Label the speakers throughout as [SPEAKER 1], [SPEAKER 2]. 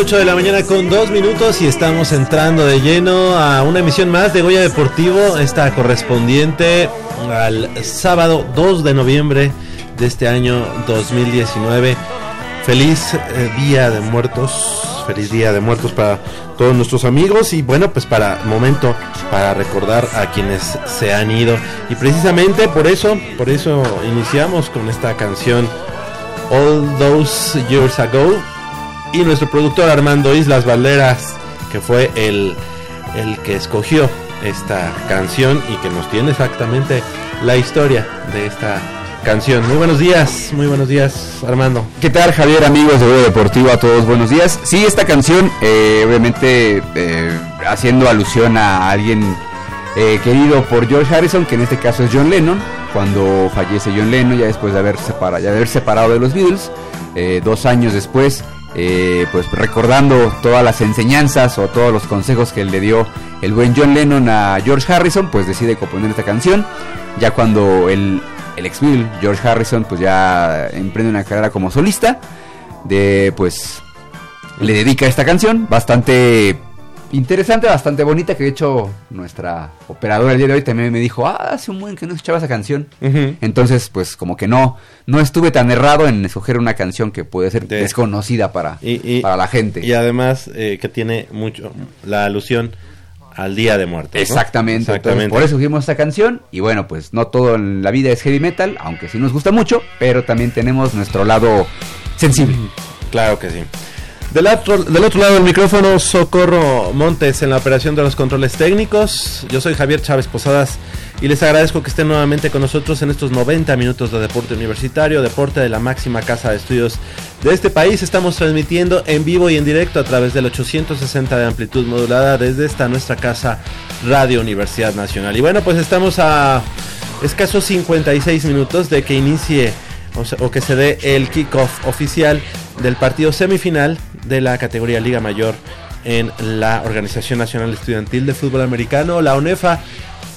[SPEAKER 1] 8 de la mañana con 2 minutos y estamos entrando de lleno a una emisión más de Goya Deportivo, esta correspondiente al sábado 2 de noviembre de este año 2019. Feliz eh, Día de Muertos, feliz Día de Muertos para todos nuestros amigos y bueno, pues para momento para recordar a quienes se han ido y precisamente por eso, por eso iniciamos con esta canción All Those Years Ago y nuestro productor Armando Islas Valderas, que fue el, el que escogió esta canción y que nos tiene exactamente la historia de esta canción. Muy buenos días, muy buenos días Armando.
[SPEAKER 2] ¿Qué tal Javier, amigos de Goya Deportivo? A todos buenos días. Sí, esta canción, eh, obviamente eh, haciendo alusión a alguien eh, querido por George Harrison, que en este caso es John Lennon, cuando fallece John Lennon, ya después de haber, separa- ya haber separado de los Beatles, dos años después, eh, pues recordando todas las enseñanzas o todos los consejos que le dio el buen John Lennon a George Harrison, pues decide componer esta canción, ya cuando el, el ex Beatle, George Harrison, pues ya emprende una carrera como solista, de pues le dedica esta canción, bastante interesante, bastante bonita, que de hecho nuestra operadora el día de hoy también me dijo, ah, hace un buen que no escuchaba esa canción. Entonces, pues como que no, no estuve tan errado en escoger una canción que puede ser
[SPEAKER 1] De-
[SPEAKER 2] desconocida para,
[SPEAKER 1] Y, y-
[SPEAKER 2] para la gente.
[SPEAKER 1] Y además eh, que tiene mucho la alusión al Día de Muertos. ¿no?
[SPEAKER 2] Exactamente, entonces,
[SPEAKER 1] Exactamente.
[SPEAKER 2] por eso escogimos esta canción y bueno, pues no todo en la vida es heavy metal, aunque sí nos gusta mucho, pero también tenemos nuestro lado sensible.
[SPEAKER 1] Claro que sí. Del otro, del otro lado del micrófono, Socorro Montes en la operación de los controles técnicos. Yo soy Javier Chávez Posadas y les agradezco que estén nuevamente con nosotros en estos 90 minutos de deporte universitario, deporte de la máxima casa de estudios de este país. Estamos transmitiendo en vivo y en directo a través del 860 de amplitud modulada desde esta nuestra casa Radio Universidad Nacional. Y bueno, pues estamos a escasos 56 minutos de que inicie o, o que se dé el kickoff oficial del partido semifinal de la categoría Liga Mayor en la Organización Nacional Estudiantil de Fútbol Americano, la ONEFA,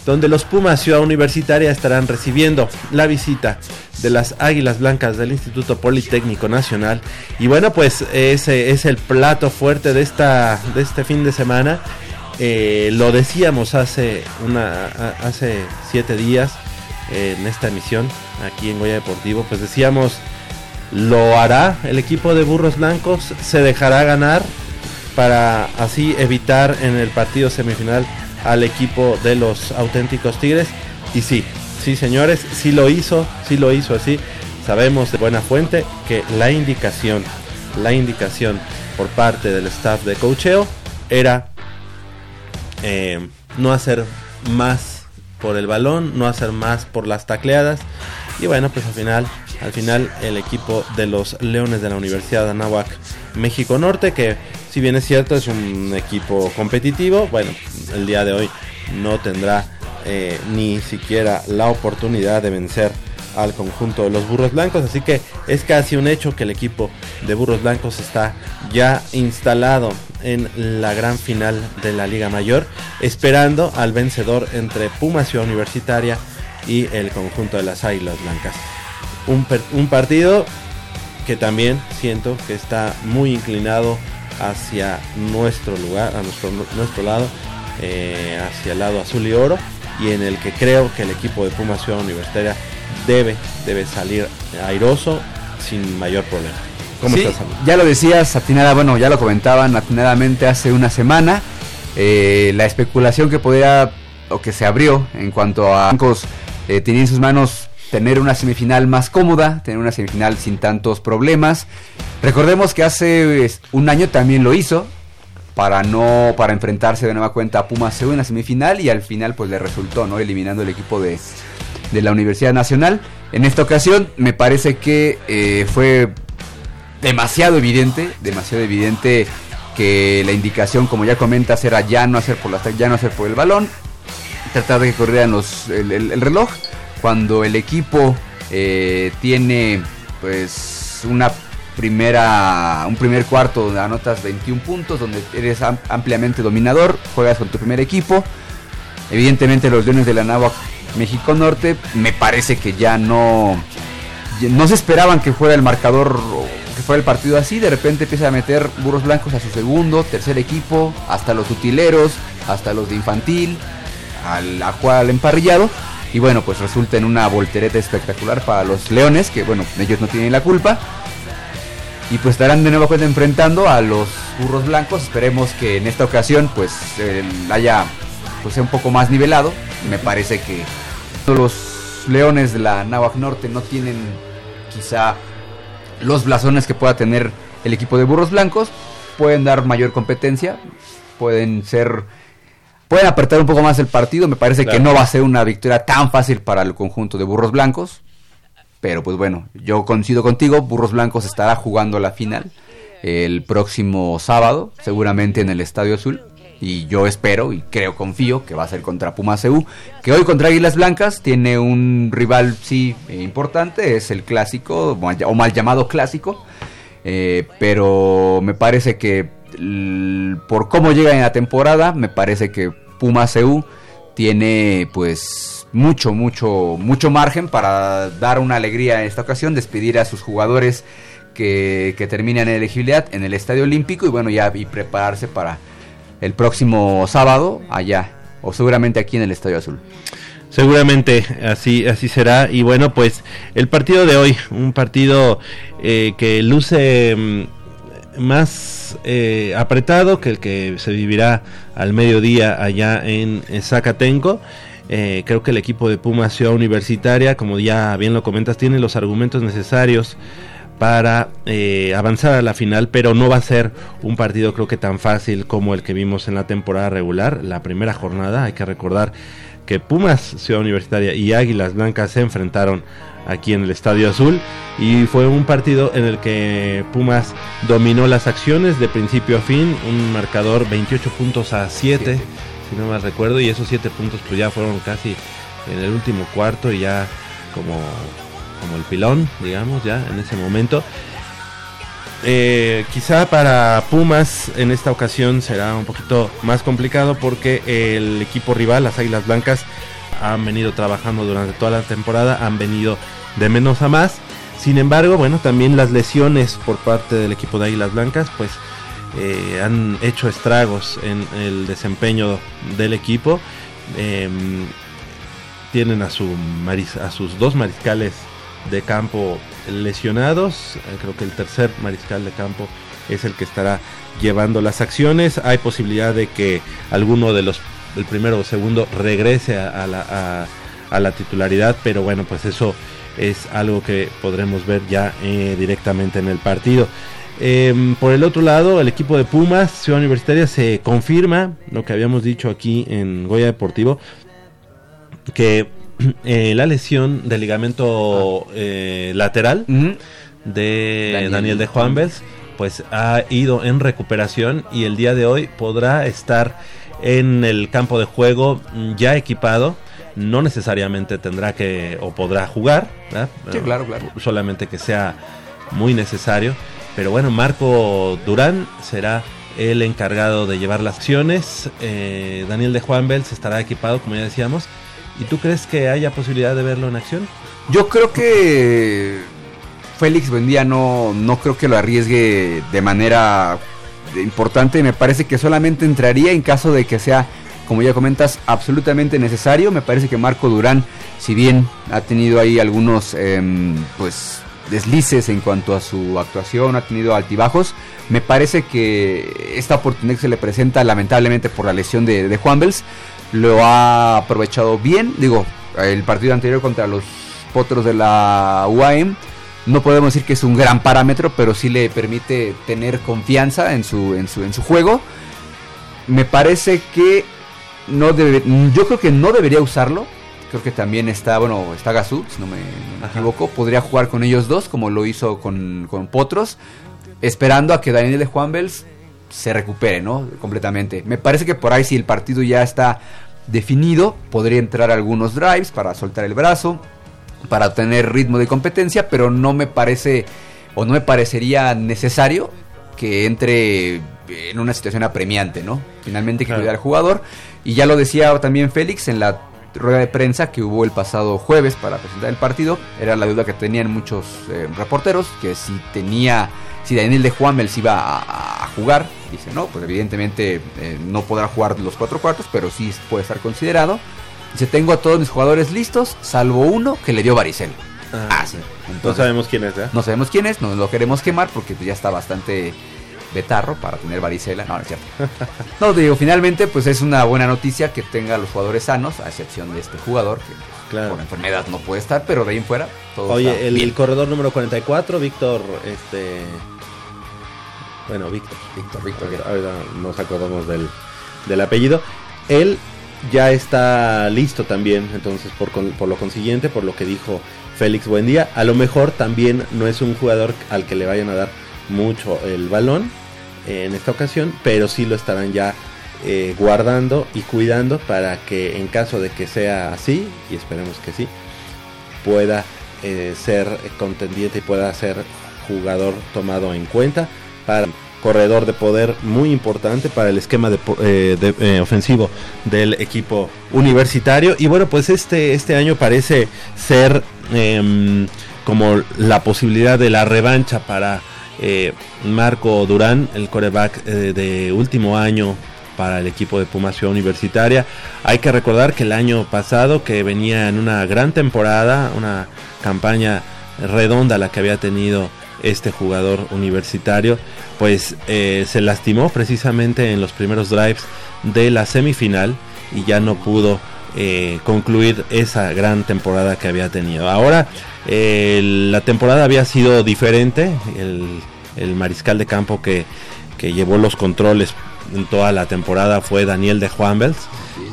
[SPEAKER 1] donde los Pumas Ciudad Universitaria estarán recibiendo la visita de las Águilas Blancas del Instituto Politécnico Nacional. Y bueno, pues ese es el plato fuerte de, esta, de este fin de semana. Eh, lo decíamos hace, una, hace siete días eh, en esta emisión aquí en Goya Deportivo, pues decíamos, lo hará el equipo de Burros Blancos, se dejará ganar para así evitar en el partido semifinal al equipo de los auténticos Tigres. Y sí, sí señores, sí lo hizo, sí lo hizo así. sabemos de buena fuente que la indicación, la indicación por parte del staff de cocheo era eh, no hacer más por el balón, no hacer más por las tacleadas. Y bueno, pues al final, al final el equipo de los Leones de la Universidad de Anáhuac, México Norte, que si bien es cierto es un equipo competitivo, bueno, el día de hoy no tendrá eh, ni siquiera la oportunidad de vencer al conjunto de los Burros Blancos, así que es casi un hecho que el equipo de Burros Blancos está ya instalado en la gran final de la Liga Mayor, esperando al vencedor entre Puma Ciudad Universitaria y el conjunto de las Águilas Blancas. Un, un partido que también siento que está muy inclinado hacia nuestro lugar, a nuestro, nuestro lado, eh, hacia el lado azul y oro, y en el que creo que el equipo de Puma Ciudad Universitaria debe, debe salir airoso sin mayor problema.
[SPEAKER 2] ¿Cómo estás, Ya lo decías, atinada, bueno, ya lo comentaban atinadamente hace una semana. Eh, la especulación que podía o que se abrió en cuanto a bancos eh, tenía en sus manos tener una semifinal más cómoda, tener una semifinal sin tantos problemas. Recordemos que hace un año también lo hizo para no para enfrentarse de nueva cuenta a Pumas en la semifinal y al final pues le resultó, ¿no? eliminando el equipo de, de la Universidad Nacional. En esta ocasión me parece que eh, fue demasiado evidente, demasiado evidente que la indicación, como ya comentas, era ya no hacer por la ya no hacer por el balón, tratar de que corrieran los, el, reloj. Cuando el equipo eh, tiene pues una primera un primer cuarto donde anotas 21 puntos, donde eres ampliamente dominador, juegas con tu primer equipo. Evidentemente los Leones de la Nava México Norte me parece que ya no no se esperaban que fuera el marcador que fuera el partido así, de repente empieza a meter burros blancos a su segundo, tercer equipo, hasta los utileros, hasta los de infantil, al, a jugar al emparrillado. Y bueno, pues resulta en una voltereta espectacular para los leones, que bueno, ellos no tienen la culpa. Y pues estarán de nuevo pues, enfrentando a los burros blancos. Esperemos que en esta ocasión pues haya pues sea un poco más nivelado. Me parece que los leones de la Nahuac Norte no tienen quizá los blasones que pueda tener el equipo de burros blancos. Pueden dar mayor competencia, pueden ser pueden apretar un poco más el partido. Me parece que no va a ser una victoria tan fácil para el conjunto de Burros Blancos. Pero pues bueno, yo coincido contigo, Burros Blancos estará jugando la final el próximo sábado, seguramente en el Estadio Azul. Y yo espero y creo, confío que va a ser contra Pumas EU, que hoy contra Águilas Blancas tiene un rival, sí, importante, es el clásico, o mal llamado clásico. Eh, pero me parece que por cómo llega en la temporada, me parece que Puma CU tiene pues mucho, mucho, mucho margen para dar una alegría en esta ocasión, despedir a sus jugadores que, que terminan en elegibilidad en el Estadio Olímpico y bueno, ya y prepararse para el próximo sábado allá, o seguramente aquí en el Estadio Azul.
[SPEAKER 1] Seguramente así, así será. Y bueno, pues el partido de hoy, un partido eh, que luce mm, más eh, apretado que el que se vivirá al mediodía allá en, Zacatenco. Eh, creo que el equipo de Puma Ciudad Universitaria, como ya bien lo comentas, tiene los argumentos necesarios para eh, avanzar a la final, pero no va a ser un partido creo que tan fácil como el que vimos en la temporada regular, la primera jornada. Hay que recordar que Pumas Ciudad Universitaria y Águilas Blancas se enfrentaron aquí en el Estadio Azul y fue un partido en el que Pumas dominó las acciones de principio a fin, un marcador 28 puntos a 7, si no mal recuerdo, y esos 7 puntos pues ya fueron casi en el último cuarto y ya como, como el pilón, digamos, ya en ese momento. Eh, quizá para Pumas en esta ocasión será un poquito más complicado porque el equipo rival, las Águilas Blancas, han venido trabajando durante toda la temporada, han venido de menos a más. Sin embargo, bueno, también las lesiones por parte del equipo de Águilas Blancas, pues eh, han hecho estragos en el desempeño del equipo. Em, tienen a, su a sus dos mariscales de campo lesionados. Eh, creo que el tercer mariscal de campo es el que estará llevando las acciones. Hay posibilidad de que alguno de los el primero o segundo regrese a, la, a, la, titularidad, pero bueno, pues eso es algo que podremos ver ya eh, directamente en el partido. Em, por el otro lado, el equipo de Pumas, Ciudad Universitaria, se confirma lo que habíamos dicho aquí en Goya Deportivo, que eh, la lesión del ligamento eh, lateral de
[SPEAKER 2] Daniel
[SPEAKER 1] Daniel, de Juanvels, pues ha ido en recuperación y el día de hoy podrá estar en el campo de juego mm, ya equipado. No necesariamente tendrá que o podrá jugar, ¿verdad?
[SPEAKER 2] Sí, claro, claro.
[SPEAKER 1] solamente que sea muy necesario. Pero bueno, Marco Durán será el encargado de llevar las acciones. Eh, Daniel de Juanvels estará equipado, como ya decíamos. ¿Y tú crees que haya posibilidad de verlo en acción?
[SPEAKER 2] Yo creo que Félix Buendía no, no creo que lo arriesgue de manera importante. Me parece que solamente entraría en caso de que sea, como ya comentas, absolutamente necesario. Me parece que Marco Durán, si bien ha tenido ahí algunos em, pues deslices en cuanto a su actuación, ha tenido altibajos. Me parece que esta oportunidad que se le presenta, lamentablemente por la lesión de, de Juan Bels, lo ha aprovechado bien. Digo, el partido anterior contra los potros de la UAM. No podemos decir que es un gran parámetro, pero sí le permite tener confianza en su, en su, en su juego. Me parece que no debe, yo creo que no debería usarlo. Creo que también está, bueno, está Gazú, si no me, no me equivoco. Podría jugar con ellos dos, como lo hizo con, con Potros, esperando a que Daniel de Juanvels se recupere, ¿no? Completamente. Me parece que por ahí, si el partido ya está definido, podría entrar algunos drives para soltar el brazo, para tener ritmo de competencia, pero no me parece o no me parecería necesario que entre en una situación apremiante, ¿no? Finalmente hay que cuidar al jugador. Y ya lo decía también Félix en la rueda de prensa que hubo el pasado jueves para presentar el partido. Era la duda que tenían muchos eh, reporteros, que si tenía, si Daniel de Juanmels iba a, a jugar. Dice, no, pues evidentemente eh, no podrá jugar los cuatro cuartos, pero sí puede estar considerado. Dice, tengo a todos mis jugadores listos, salvo uno que le dio varicela. Ah, sí.
[SPEAKER 1] No
[SPEAKER 2] Entonces,
[SPEAKER 1] sabemos quién es, ¿eh?
[SPEAKER 2] no sabemos quién es, no lo queremos quemar porque pues, ya está bastante betarro para tener varicela. No, no es cierto. No, digo, finalmente pues es una buena noticia que tenga a los jugadores sanos, a excepción de este jugador que pues,
[SPEAKER 1] Claro.
[SPEAKER 2] por enfermedad no puede estar, pero de ahí en fuera todo está
[SPEAKER 1] Oye, el,
[SPEAKER 2] bien.
[SPEAKER 1] corredor número 44, Víctor, este... Bueno, Víctor.
[SPEAKER 2] Víctor, Víctor,
[SPEAKER 1] ahorita nos acordamos del, del apellido. Él ya está listo también, entonces por, por lo consiguiente, por lo que dijo Félix Buendía, a lo mejor también no es un jugador al que le vayan a dar mucho el balón en esta ocasión, pero sí lo estarán ya eh, guardando y cuidando para que en caso de que sea así, y esperemos que sí, pueda eh, ser contendiente y pueda ser jugador tomado en cuenta para corredor de poder muy importante para el esquema de, eh, de- eh, ofensivo del equipo universitario y bueno pues este este año parece ser em, como la posibilidad de la revancha para eh, Marco Durán el coreback de último año para el equipo de Pumas Universitaria. Hay que recordar que el año pasado, que venía en una gran temporada, una campaña redonda la que había tenido este jugador universitario, pues eh, se lastimó precisamente en los primeros drives de la semifinal y ya no pudo eh, concluir esa gran temporada que había tenido. Ahora la temporada había sido diferente, el, el mariscal de campo que, que llevó los controles en toda la temporada fue Daniel de Juanvels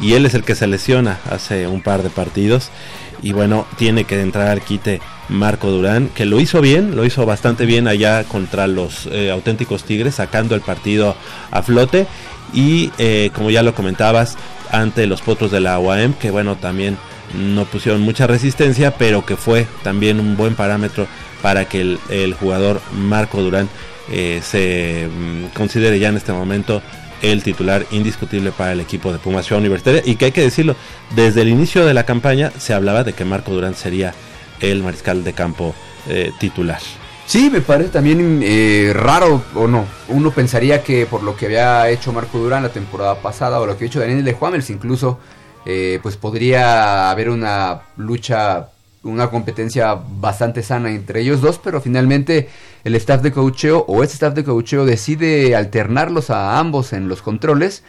[SPEAKER 1] y él es el que se lesiona hace un par de partidos y bueno, tiene que entrar al quite Marco Durán, que lo hizo bien, lo hizo bastante bien allá contra los eh, auténticos Tigres, sacando el partido a flote. Y eh, como ya lo comentabas, ante los potros de la UAM, que bueno, también no pusieron mucha resistencia, pero que fue también un buen parámetro para que el, jugador Marco Durán eh, se mm, considere ya en este momento el titular indiscutible para el equipo de Pumas Ciudad Universitaria. Y que hay que decirlo, desde el inicio de la campaña se hablaba de que Marco Durán sería el mariscal de campo eh, titular.
[SPEAKER 2] Sí, me parece también eh, raro, o no. Uno pensaría que por lo que había hecho Marco Durán la temporada pasada, o lo que ha hecho Daniel de Juamels incluso, eh, pues podría haber una lucha, una competencia bastante sana entre ellos dos, pero finalmente el staff de coacheo, o este staff de coacheo decide alternarlos a ambos en los controles.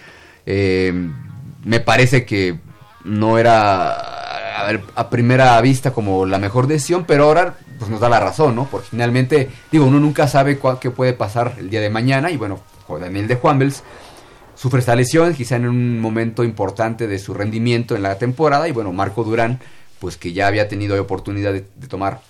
[SPEAKER 2] Me parece que no era a ver, a primera vista como la mejor decisión, pero ahora pues nos da la razón, ¿no? Porque finalmente, digo, uno nunca sabe cuál, qué puede pasar el día de mañana y bueno, Daniel de Juanvels sufre esta lesión, quizá en un momento importante de su rendimiento en la temporada y bueno, Marco Durán, pues que ya había tenido oportunidad de, tomar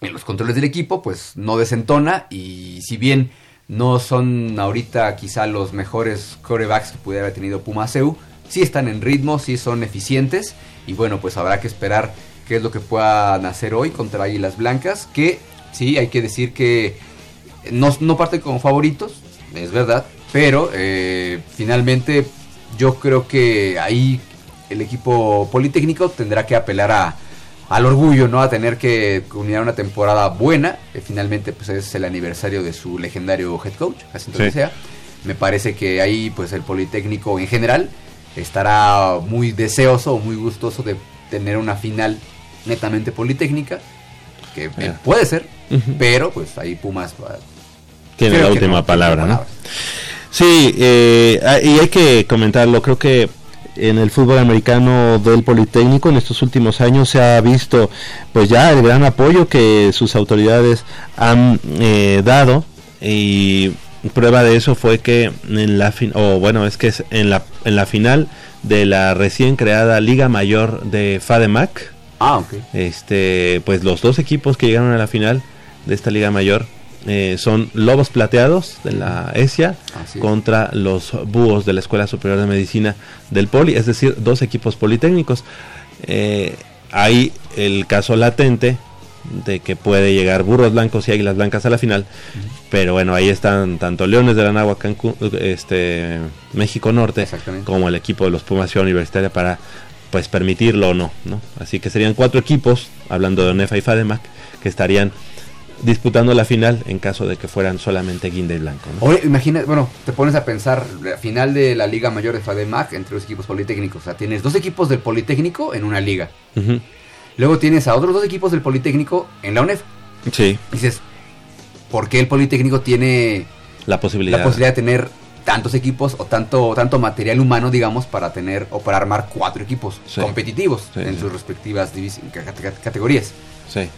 [SPEAKER 2] en los controles del equipo, pues no desentona y si bien no son ahorita quizá los mejores corebacks que pudiera haber tenido Pumaseu, sí están en ritmo, sí son eficientes y bueno, pues habrá que esperar qué es lo que puedan hacer hoy contra Águilas Blancas, que sí, hay que decir que no, no parten como favoritos, es verdad, pero eh, finalmente yo creo que ahí el equipo Politécnico tendrá que apelar a, al orgullo, ¿no? A tener que culminar una temporada buena. que finalmente, pues es el aniversario de su legendario head coach, así
[SPEAKER 1] Sí.
[SPEAKER 2] sea. Me parece que ahí, pues el Politécnico en general estará muy deseoso o muy gustoso de tener una final netamente politécnica, que eh, puede ser, pero pues ahí Pumas va-
[SPEAKER 1] Tiene la última
[SPEAKER 2] no,
[SPEAKER 1] palabra, ¿no? Sí, eh, ah, y hay que comentarlo, creo que en el fútbol americano del Politécnico en estos últimos años se ha visto pues ya el gran apoyo que sus autoridades han eh, dado y prueba de eso fue que en la fin o bueno es que es en la en la final de la recién creada Liga Mayor de FADEMAC
[SPEAKER 2] Ah, ok.
[SPEAKER 1] este pues los dos equipos que llegaron a la final de esta liga mayor eh, son Lobos Plateados de la ESIA
[SPEAKER 2] es.
[SPEAKER 1] contra los Búhos de la Escuela Superior de Medicina del Poli, es decir, dos equipos politécnicos. Eh, hay el caso latente de que puede llegar Burros Blancos y Águilas Blancas a la final, pero bueno, ahí están tanto Leones de la Nahua, este, México Norte, como el equipo de los Pumas Ciudad Universitaria para pues permitirlo o no, ¿no? Así que serían cuatro equipos, hablando de ONEFA y FADEMAC, que estarían disputando la final en caso de que fueran solamente Guinda y Blanco, ¿no?
[SPEAKER 2] Oye, imagina, bueno, te pones a pensar la final de la Liga Mayor de FADEMAC entre los equipos politécnicos. O sea, tienes dos equipos del Politécnico en una liga.
[SPEAKER 1] Ujú.
[SPEAKER 2] Luego tienes a otros dos equipos del Politécnico en la UNEF.
[SPEAKER 1] Sí,
[SPEAKER 2] Dices, ¿por qué el Politécnico tiene
[SPEAKER 1] la posibilidad.
[SPEAKER 2] la posibilidad de tener tantos equipos o tanto, tanto material humano, digamos, para tener o para armar cuatro equipos
[SPEAKER 1] Sí.
[SPEAKER 2] competitivos
[SPEAKER 1] Sí,
[SPEAKER 2] en
[SPEAKER 1] sí.
[SPEAKER 2] sus respectivas categorías?
[SPEAKER 1] Sí.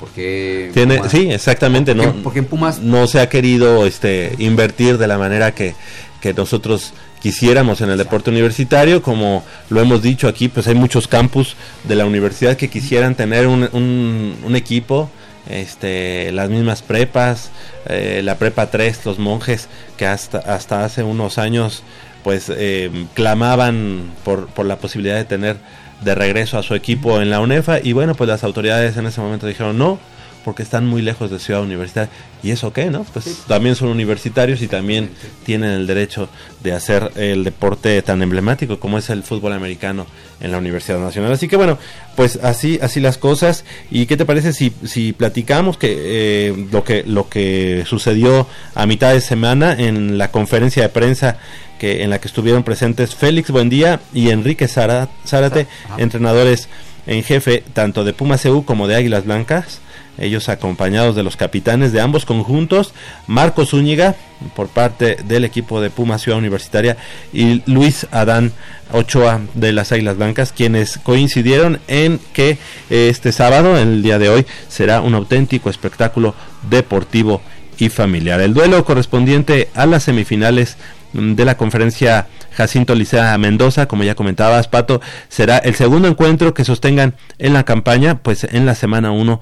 [SPEAKER 2] Porque
[SPEAKER 1] Tiene,
[SPEAKER 2] Pumas-
[SPEAKER 1] sí, exactamente,
[SPEAKER 2] porque,
[SPEAKER 1] ¿no?
[SPEAKER 2] porque en Pumas
[SPEAKER 1] no se ha querido este invertir de la manera que, que nosotros quisiéramos en el deporte universitario, como lo hemos dicho aquí, pues hay muchos campus de la universidad que quisieran tener un, un- un equipo, este, las mismas prepas, eh, la prepa 3, los monjes que hasta, hasta hace unos años pues eh, clamaban por, por la posibilidad de tener de regreso a su equipo en la UNEFA. Y bueno pues las autoridades en ese momento dijeron no porque están muy lejos de Ciudad Universitaria. ¿Y eso qué, no? Pues
[SPEAKER 2] Sí.
[SPEAKER 1] también son universitarios y también
[SPEAKER 2] Sí,
[SPEAKER 1] tienen el derecho de hacer el deporte tan emblemático como es el fútbol americano en la Universidad Nacional. Así que bueno, pues así así las cosas. ¿Y qué te parece si, si platicamos que eh, lo que lo que sucedió a mitad de semana en la conferencia de prensa que en la que estuvieron presentes Félix Buendía y Enrique Zárate, entrenadores en jefe tanto de Pumas CU como de Águilas Blancas, ellos acompañados de los capitanes de ambos conjuntos, Marcos Zúñiga por parte del equipo de Pumas Ciudad Universitaria y Luis Adán Ochoa de las Águilas Blancas, quienes coincidieron en que eh, este sábado, el día de hoy, será un auténtico espectáculo deportivo y familiar. El duelo correspondiente a las semifinales mm, de la conferencia Jacinto Licea Mendoza, como ya comentabas, Pato, será el segundo encuentro que sostengan en la campaña, pues en la semana 1,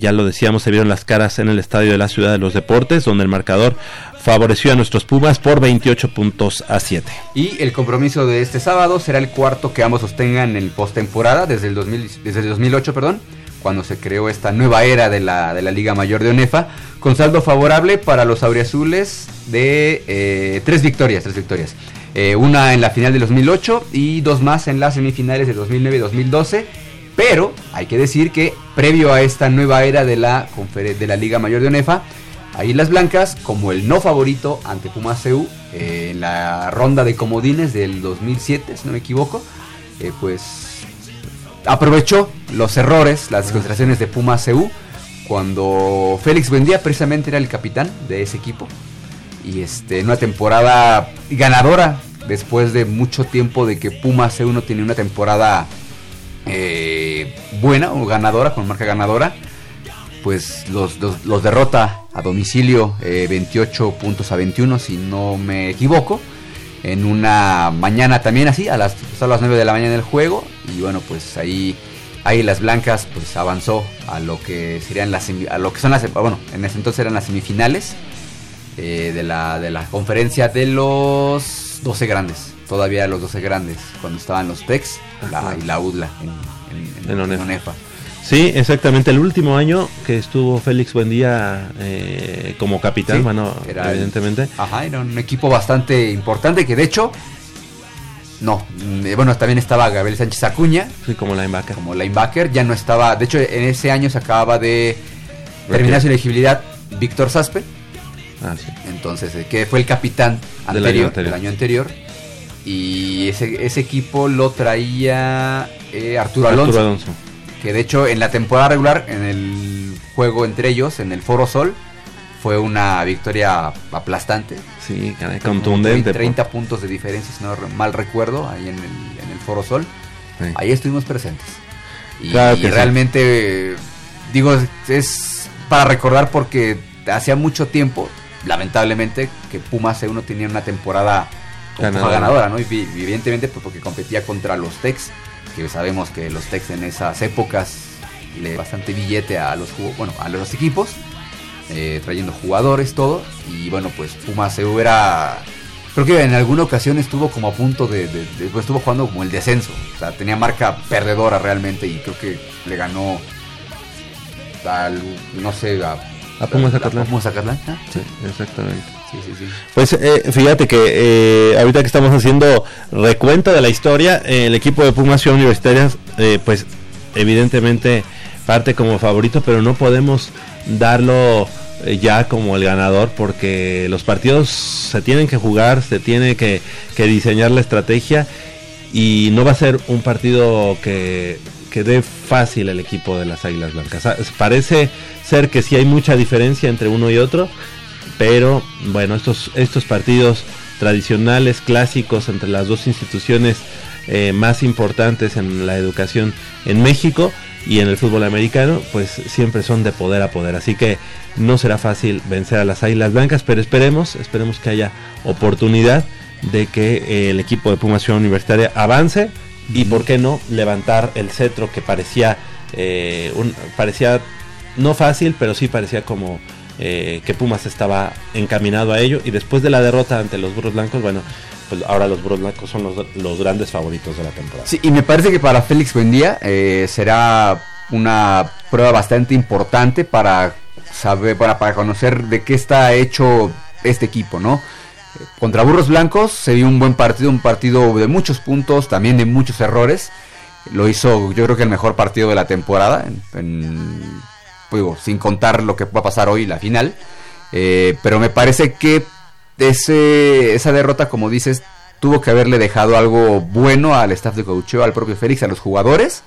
[SPEAKER 1] ya lo decíamos, se vieron las caras en el estadio de la Ciudad de los Deportes, donde el marcador favoreció a nuestros Pumas por 28 puntos a 7.
[SPEAKER 2] Y el compromiso de este sábado será el cuarto que ambos sostengan en postemporada desde el 2000, desde el 2008, perdón, cuando se creó esta nueva era de la, de la Liga Mayor de ONEFA, con saldo favorable para los auriazules de eh, tres victorias, tres victorias. Eh, una en la final del 2008 y dos más en las semifinales de 2009 y 2012. Pero hay que decir que previo a esta nueva era de la, de la Liga Mayor de ONEFA, Águilas Blancas como el no favorito ante Pumas eh, en la ronda de comodines del 2007, si no me equivoco, pues aprovechó los errores, las desconcentraciones de Pumas CU cuando Félix Buendía precisamente era el capitán de ese equipo y este en una temporada ganadora después de mucho tiempo de que Pumas CU no tenía una temporada eh, buena o ganadora, con marca ganadora, pues los, los, derrota a domicilio eh, 28 puntos a 21, si no me equivoco. En una mañana también así, a las, a las 9 de la mañana del juego. Y bueno, pues ahí Águilas Blancas pues avanzó a lo que serían las a lo que son las bueno, en ese entonces eran las semifinales eh, de, la, de la conferencia de los 12 grandes. Todavía los 12 grandes, cuando estaban los Tex la- y la UDLA en, en- en-
[SPEAKER 1] En Onefa.
[SPEAKER 2] en Onefa.
[SPEAKER 1] Sí, exactamente. El último año que estuvo Félix Buendía eh, como capitán,
[SPEAKER 2] Sí,
[SPEAKER 1] bueno,
[SPEAKER 2] era el-
[SPEAKER 1] evidentemente.
[SPEAKER 2] Ajá, era un equipo bastante importante que de hecho, no, mm, eh, bueno, también estaba Gabriel Sánchez Acuña
[SPEAKER 1] Sí, como linebacker.
[SPEAKER 2] como linebacker, ya no estaba, de hecho en ese año se acababa de terminar su elegibilidad Víctor Saspe,
[SPEAKER 1] Ah, sí.
[SPEAKER 2] entonces eh, que fue el capitán
[SPEAKER 1] Del
[SPEAKER 2] anterior,
[SPEAKER 1] año anterior.
[SPEAKER 2] del año anterior, y ese, ese equipo lo traía eh, Arturo Alonso.
[SPEAKER 1] Arturo Alonso.
[SPEAKER 2] Que de hecho en la temporada regular, en el juego entre ellos, en el Foro Sol, fue una victoria aplastante.
[SPEAKER 1] Sí, contundente.
[SPEAKER 2] 30 puntos de diferencia, si no mal recuerdo, ahí en el, en el Foro Sol.
[SPEAKER 1] Sí.
[SPEAKER 2] Ahí estuvimos presentes. Y,
[SPEAKER 1] Claro sí.
[SPEAKER 2] realmente, digo, es para recordar porque hacía mucho tiempo, lamentablemente, que Pumas C1 tenía una temporada
[SPEAKER 1] Ganadora.
[SPEAKER 2] ganadora, ¿no? Y vi- evidentemente pues, porque competía contra los Tex, que sabemos que los Tex en esas épocas le bastante billete a los bueno, a los equipos, eh, trayendo jugadores, todo. Y bueno, pues Pumas C era Creo que en alguna ocasión estuvo como a punto de, de- de- pues, estuvo jugando como el descenso. O sea, tenía marca perdedora realmente y creo que le ganó al, no sé, a,
[SPEAKER 1] A Pumas Zacatlán.
[SPEAKER 2] Pumas Zacatlán, ¿ah?
[SPEAKER 1] Sí, exactamente.
[SPEAKER 2] Sí, sí, sí.
[SPEAKER 1] Pues eh, fíjate que eh, ahorita que estamos haciendo recuento de la historia, eh, el equipo de Pumas Ciudad Universitaria, eh, pues evidentemente parte como favorito, pero no podemos darlo eh, ya como el ganador porque los partidos se tienen que jugar, se tiene que, diseñar la estrategia y no va a ser un partido que, que dé fácil el equipo de las Águilas Blancas. Ah, Parece ser que sí hay mucha diferencia entre uno y otro, pero bueno, estos, estos partidos tradicionales, clásicos entre las dos instituciones eh, más importantes en la educación en México y en el fútbol americano, pues siempre son de poder a poder. Así que no será fácil vencer a las Águilas Blancas, pero esperemos, esperemos que haya oportunidad de que eh, el equipo de Pumas Ciudad Universitaria avance y por qué no levantar el cetro que parecía eh, un, parecía no fácil, pero sí parecía como eh, que Pumas estaba encaminado a ello y después de la derrota ante los Burros Blancos, bueno, pues ahora los Burros Blancos son los, los grandes favoritos de la temporada.
[SPEAKER 2] Sí, y me parece que para Félix Buendía eh, será una prueba bastante importante para saber, para, para conocer de qué está hecho este equipo, ¿no? Contra Burros Blancos se vio un buen partido, un partido de muchos puntos, también de muchos errores. Lo hizo, yo creo que el mejor partido de la temporada, digo, sin contar lo que va a pasar hoy, la final. Eh, pero me parece que ese, esa derrota, como dices, tuvo que haberle dejado algo bueno al staff de coacheo, al propio Félix, a los jugadores,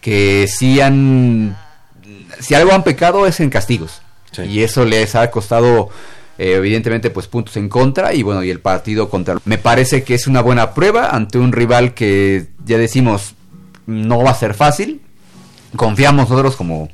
[SPEAKER 2] que sí han, si algo han pecado es en castigos.
[SPEAKER 1] Sí.
[SPEAKER 2] Y eso les ha costado, eh, evidentemente, pues puntos en contra. Y bueno, y el partido contra... Me parece que es una buena prueba ante un rival que ya decimos no va a ser fácil. Confiamos nosotros como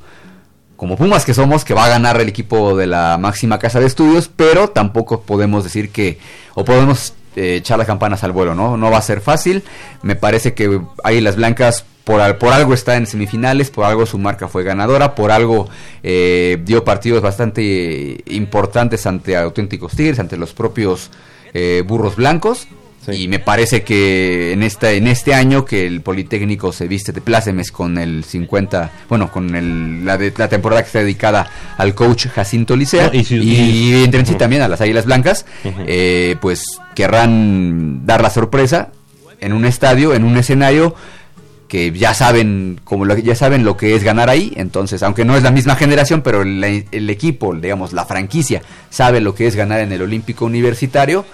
[SPEAKER 2] como Pumas que somos, que va a ganar el equipo de la máxima casa de estudios, pero tampoco podemos decir que, o podemos eh, echar las campanas al vuelo, ¿no? No va a ser fácil. Me parece que Águilas Blancas por, por algo está en semifinales, por algo su marca fue ganadora, por algo eh, dio partidos bastante eh, importantes ante auténticos Tigres, ante los propios burros blancos.
[SPEAKER 1] Sí.
[SPEAKER 2] Y me parece que en esta en este año que el Politécnico se viste de plácemes con el 50, bueno, con el, la, de- la temporada que está dedicada al coach Jacinto Licea
[SPEAKER 1] No, y si- y-
[SPEAKER 2] evidentemente sí también a las Águilas Blancas, eh, pues querrán dar la sorpresa en un estadio, en un escenario que ya saben como lo, ya saben lo que es ganar ahí, entonces aunque no es la misma generación, pero el, el equipo, digamos la franquicia sabe lo que es ganar en el Olímpico Universitario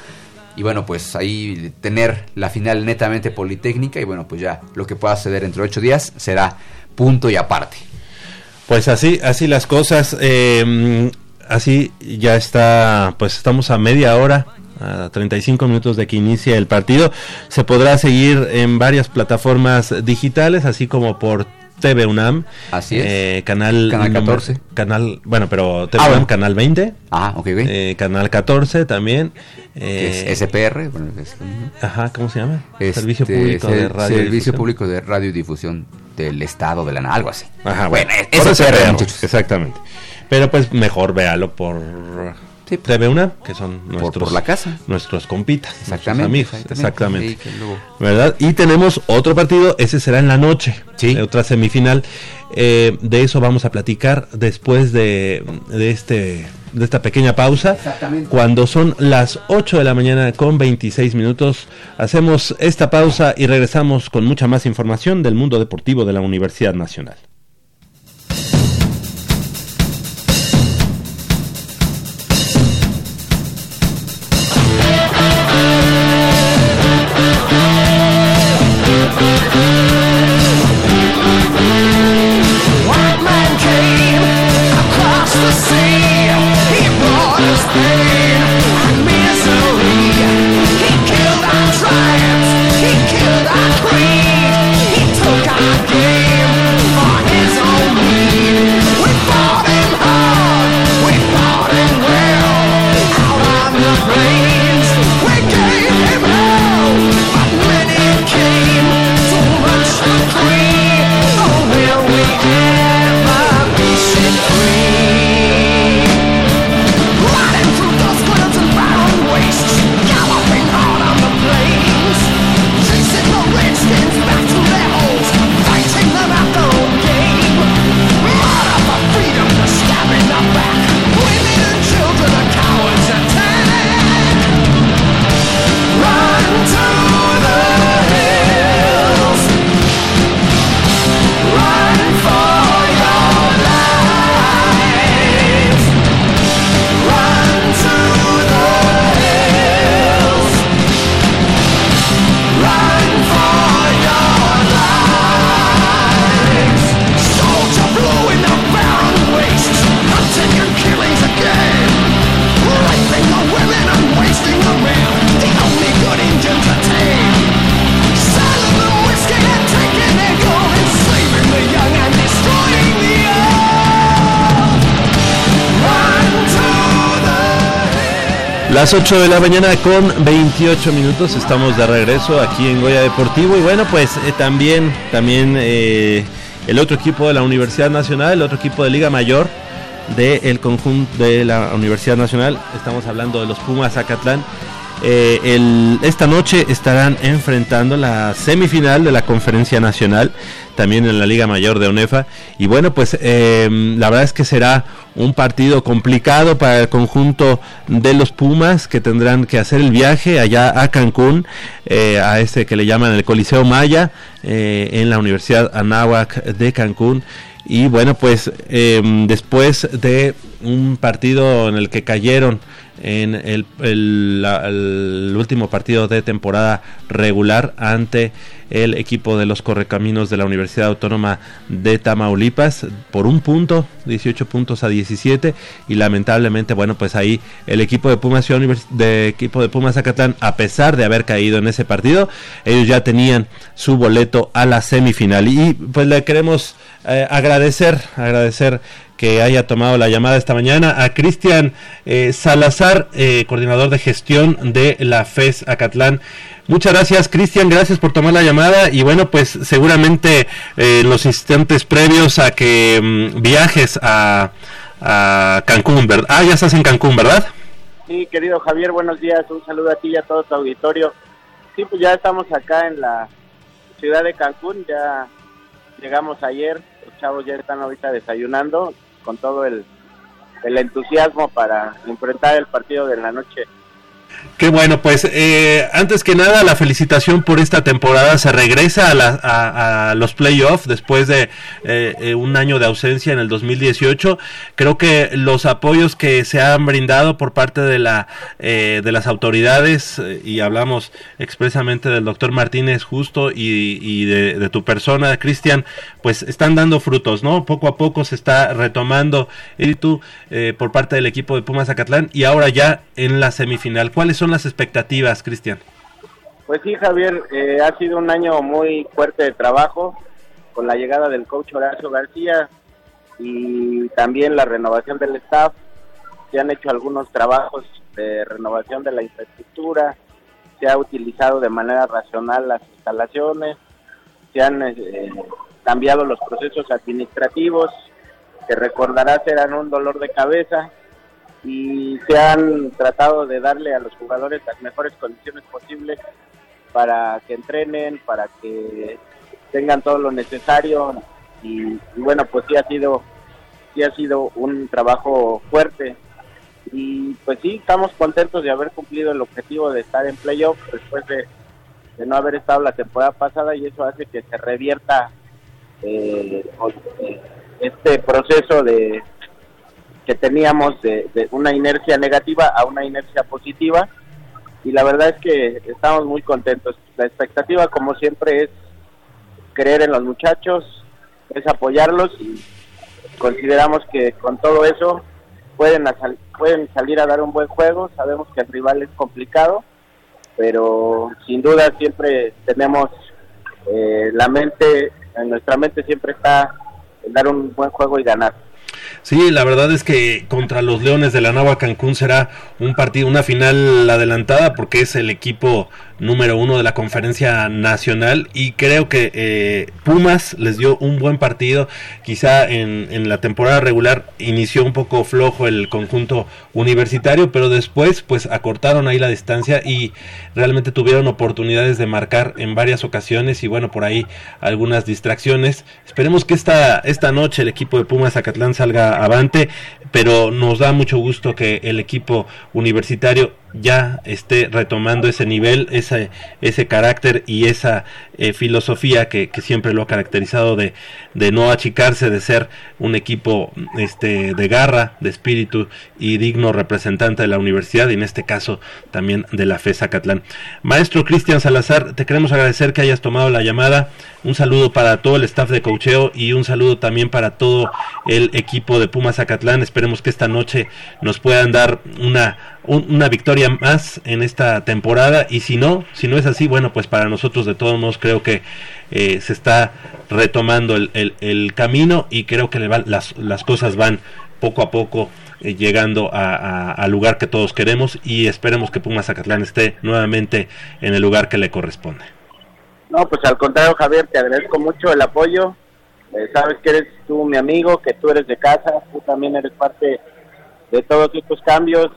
[SPEAKER 2] y bueno pues ahí tener la final netamente politécnica y bueno pues ya lo que pueda suceder entre ocho días será punto y aparte.
[SPEAKER 1] Pues así, así las cosas. eh, así ya está, pues estamos a media hora, a 35 minutos de que inicie el partido. Se podrá seguir en varias plataformas digitales, así como por TV UNAM.
[SPEAKER 2] Así es.
[SPEAKER 1] Eh, canal,
[SPEAKER 2] Canal
[SPEAKER 1] número-
[SPEAKER 2] 14.
[SPEAKER 1] Canal, bueno, pero TV
[SPEAKER 2] Ah,
[SPEAKER 1] UNAM,
[SPEAKER 2] bueno.
[SPEAKER 1] canal 20.
[SPEAKER 2] Ah, ok,
[SPEAKER 1] eh, canal 14 también. Eh,
[SPEAKER 2] es SPR. Bueno, es-
[SPEAKER 1] Ajá, ¿cómo se llama?
[SPEAKER 2] este,
[SPEAKER 1] Servicio Público de Radio.
[SPEAKER 2] Servicio Público de Radiodifusión del Estado de la algo así.
[SPEAKER 1] Ajá,
[SPEAKER 2] bueno,
[SPEAKER 1] bueno,
[SPEAKER 2] es
[SPEAKER 1] por
[SPEAKER 2] SPR,
[SPEAKER 1] SPR,
[SPEAKER 2] muchachos.
[SPEAKER 1] Exactamente. Pero pues mejor véalo por
[SPEAKER 2] Sí,
[SPEAKER 1] TV UNAM, que son nuestros,
[SPEAKER 2] por la casa.
[SPEAKER 1] nuestros compitas, nuestros
[SPEAKER 2] Exactamente.
[SPEAKER 1] amigos. Exactamente.
[SPEAKER 2] Sí,
[SPEAKER 1] ¿verdad? Y tenemos otro partido, ese será en la noche,
[SPEAKER 2] Sí.
[SPEAKER 1] otra semifinal. Eh, de eso vamos a platicar después de, de este de esta pequeña pausa.
[SPEAKER 2] Exactamente.
[SPEAKER 1] Cuando son las 8 de la mañana con 26 minutos, hacemos esta pausa y regresamos con mucha más información del mundo deportivo de la Universidad Nacional. Las 8 de la mañana con 28 minutos estamos de regreso aquí en Goya Deportivo y bueno pues eh, también también eh, el otro equipo de la Universidad Nacional, el otro equipo de Liga Mayor del conjunto de la Universidad Nacional, estamos hablando de los Pumas Zacatlán. Eh, esta noche estarán enfrentando la semifinal de la Conferencia Nacional, también en la Liga Mayor de UNEFA. Y bueno, pues eh, la verdad es que será un partido complicado para el conjunto de los Pumas que tendrán que hacer el viaje allá a Cancún, eh, a este que le llaman el Coliseo Maya, eh, en la Universidad Anáhuac de Cancún. Y bueno, pues eh, después de un partido en el que cayeron en el, último partido de temporada regular ante el equipo de los Correcaminos de la Universidad Autónoma de Tamaulipas por un punto, 18 puntos a 17 y lamentablemente bueno pues ahí el equipo de Pumas de equipo de Pumas Zacatlán a pesar de haber caído en ese partido ellos ya tenían su boleto a la semifinal. Y pues le queremos eh, agradecer agradecer que haya tomado la llamada esta mañana a Cristian eh, Salazar, eh, coordinador de gestión de la FES Acatlán. Muchas gracias, Cristian, gracias por tomar la llamada y bueno, pues seguramente eh, los instantes previos a que mm, viajes a, a Cancún, ¿verdad? Ah, ya estás en Cancún, ¿verdad?
[SPEAKER 3] Sí, querido Javier, buenos días. Un saludo a ti y a todo tu auditorio. Sí, pues ya estamos acá en la ciudad de Cancún. Ya llegamos ayer. Los chavos ya están ahorita desayunando con todo el, el entusiasmo para enfrentar el partido de la noche.
[SPEAKER 1] Qué bueno, pues eh, antes que nada la felicitación por esta temporada. Se regresa a, la- a- a los playoffs después de eh, eh, un año de ausencia en el 2018. Creo que los apoyos que se han brindado por parte de la eh, de las autoridades eh, y hablamos expresamente del doctor Martínez Justo y, de, tu persona, Cristian, pues están dando frutos, ¿no? Poco a poco se está retomando y tú por parte del equipo de Pumas Zacatlán y ahora ya en la semifinal. ¿Cuáles son las expectativas, Cristian?
[SPEAKER 3] Pues sí, Javier, eh, ha sido un año muy fuerte de trabajo. con la llegada del coach Horacio García y también la renovación del staff, se han hecho algunos trabajos de renovación de la infraestructura, se ha utilizado de manera racional las instalaciones, se han eh, cambiado los procesos administrativos, que recordarás eran un dolor de cabeza, y se han tratado de darle a los jugadores las mejores condiciones posibles para que entrenen, para que tengan todo lo necesario y, bueno pues sí ha sido sí ha sido un trabajo fuerte. Y pues sí estamos contentos de haber cumplido el objetivo de estar en playoff después de, de no haber estado la temporada pasada y eso hace que se revierta eh, eh, este proceso de que teníamos de, una inercia negativa a una inercia positiva y la verdad es que estamos muy contentos. La expectativa como siempre es creer en los muchachos, es apoyarlos y consideramos que con todo eso pueden, sal- pueden salir a dar un buen juego, sabemos que el rival es complicado, pero sin duda siempre tenemos eh, la mente, en nuestra mente siempre está dar un buen juego y ganar.
[SPEAKER 1] Sí, la verdad es que contra los Leones de la Nava Cancún será un partido, una final adelantada porque es el equipo número uno de la conferencia nacional y creo que eh, Pumas les dio un buen partido. Quizá en, en la temporada regular inició un poco flojo el conjunto universitario, pero después pues acortaron ahí la distancia y realmente tuvieron oportunidades de marcar en varias ocasiones y bueno, por ahí algunas distracciones. Esperemos que esta, esta noche el equipo de Pumas Zacatlán salga avante, pero nos da mucho gusto que el equipo universitario ya esté retomando ese nivel, ese, ese carácter y esa eh, filosofía que, siempre lo ha caracterizado de, de no achicarse, de ser un equipo este, de garra, de espíritu y digno representante de la universidad y en este caso también de la FE Zacatlán. Maestro Cristian Salazar, te queremos agradecer que hayas tomado la llamada. Un saludo para todo el staff de cocheo y un saludo también para todo el equipo de Pumas Zacatlán. Esperemos que esta noche nos puedan dar una, un- una victoria más en esta temporada y si no, si no es así, bueno, pues para nosotros de todos modos creo que eh, se está retomando el, camino y creo que le las, las cosas van poco a poco eh, llegando al lugar que todos queremos y esperemos que Pumas Zacatlán esté nuevamente en el lugar que le corresponde.
[SPEAKER 3] No, pues al contrario, Javier, te agradezco mucho el apoyo. Eh, sabes que eres tú mi amigo, que tú eres de casa, tú también eres parte de todos estos cambios,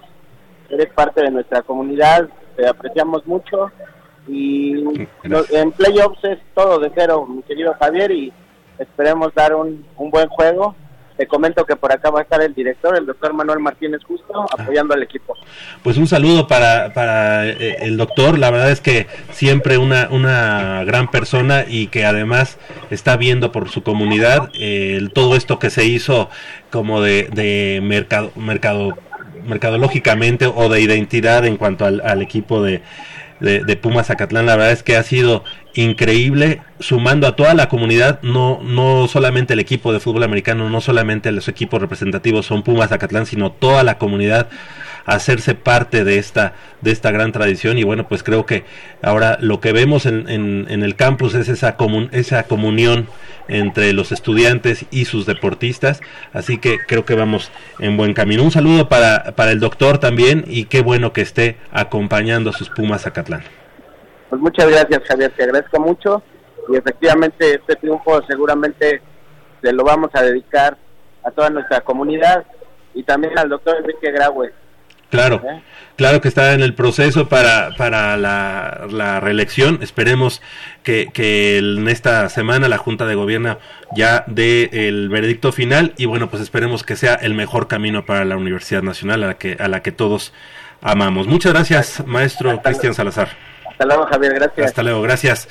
[SPEAKER 3] eres parte de nuestra comunidad, te apreciamos mucho y no- en playoffs es todo de cero, mi querido Javier, y esperemos dar un, un buen juego. Te comento que por acá va a estar el director, el doctor Manuel Martínez Justo, apoyando al equipo.
[SPEAKER 1] Pues un saludo para, para eh, el doctor, la verdad es que siempre una, una gran persona y que además está viendo por su comunidad eh, el- todo esto que se hizo como de, de mercado, mercado, mercadológicamente o de identidad en cuanto al, al equipo de, de, Pumas Zacatlán, la verdad es que ha sido increíble, sumando a toda la comunidad, no, no solamente el equipo de fútbol americano, no solamente los equipos representativos son Pumas Zacatlán, sino toda la comunidad hacerse parte de esta de esta gran tradición. Y bueno pues creo que ahora lo que vemos en, en, en el campus es esa comun, esa comunión entre los estudiantes y sus deportistas. Así que creo que vamos en buen camino. Un saludo para, para el doctor también y qué bueno que esté acompañando a sus Pumas Zacatlán.
[SPEAKER 3] Pues muchas gracias, Javier, te agradezco mucho. Y efectivamente este triunfo seguramente se lo vamos a dedicar a toda nuestra comunidad y también al doctor Enrique Graue.
[SPEAKER 1] Claro,
[SPEAKER 3] ¿Eh?
[SPEAKER 1] claro que está en el proceso para, para la, la reelección. Esperemos que, que en esta semana la Junta de Gobierno ya dé el veredicto final y bueno, pues esperemos que sea el mejor camino para la Universidad Nacional a la que, a la que todos amamos. Muchas gracias, maestro Cristian Salazar.
[SPEAKER 3] Hasta luego, Javier, gracias.
[SPEAKER 1] Hasta luego, gracias.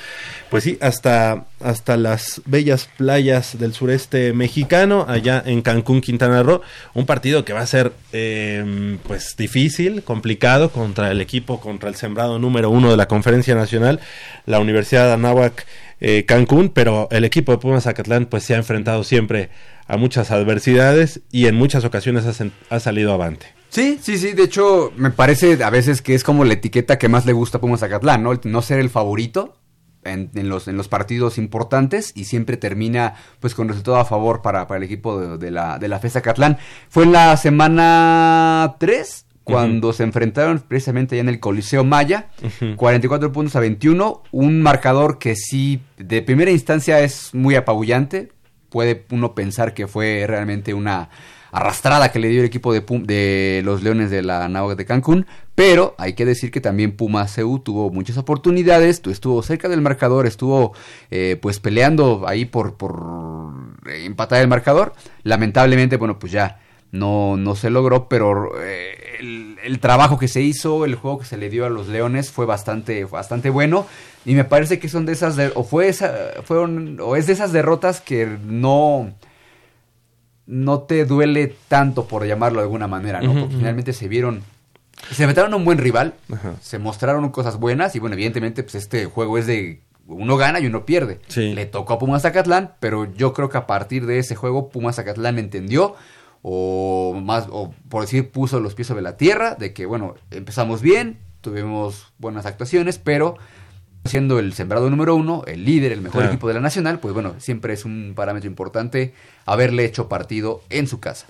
[SPEAKER 1] Pues sí, hasta, hasta las bellas playas del sureste mexicano, allá en Cancún, Quintana Roo. Un partido que va a ser eh, pues difícil, complicado contra el equipo, contra el sembrado número uno de la conferencia nacional, la Universidad de Anáhuac eh, Cancún, pero el equipo de Pumas Zacatlán pues se ha enfrentado siempre a muchas adversidades y en muchas ocasiones ha, ha salido avante.
[SPEAKER 2] Sí, sí, sí. De hecho, me parece a veces que es como la etiqueta que más le gusta a Pumas Zacatlán, ¿no? El no ser el favorito, en, en los, en los partidos importantes y siempre termina pues con resultado a favor para, para el equipo de, de la, de la FESA Catlán. Fue en la semana 3 cuando se enfrentaron precisamente ya en el Coliseo Maya, 44 puntos a 21, un marcador que sí de primera instancia es muy apabullante, puede uno pensar que fue realmente una arrastrada que le dio el equipo de, Pum- de los Leones de la Náhuatl de Cancún, pero hay que decir que también Puma CU tuvo muchas oportunidades, tu- estuvo cerca del marcador, estuvo eh, pues peleando ahí por, por eh, empatar el marcador, lamentablemente bueno pues ya no, no se logró, pero eh, el, el trabajo que se hizo, el juego que se le dio a los Leones fue bastante, bastante bueno. Y me parece que son de esas, de- o fue esa, fueron, o es de esas derrotas que no, no te duele tanto por llamarlo de alguna manera, ¿no? Porque finalmente se vieron, se metieron a un buen rival, se mostraron cosas buenas y bueno, evidentemente pues este juego es de uno gana y uno pierde.
[SPEAKER 1] Sí.
[SPEAKER 2] Le tocó a Pumas Zacatlán, pero yo creo que a partir de ese juego Pumas Zacatlán entendió o más o por decir puso los pies sobre la tierra de que bueno, empezamos bien, tuvimos buenas actuaciones, pero siendo el sembrado número uno, el líder, el mejor
[SPEAKER 1] Claro.
[SPEAKER 2] equipo de la nacional, pues bueno, siempre es un parámetro importante haberle hecho partido en su casa.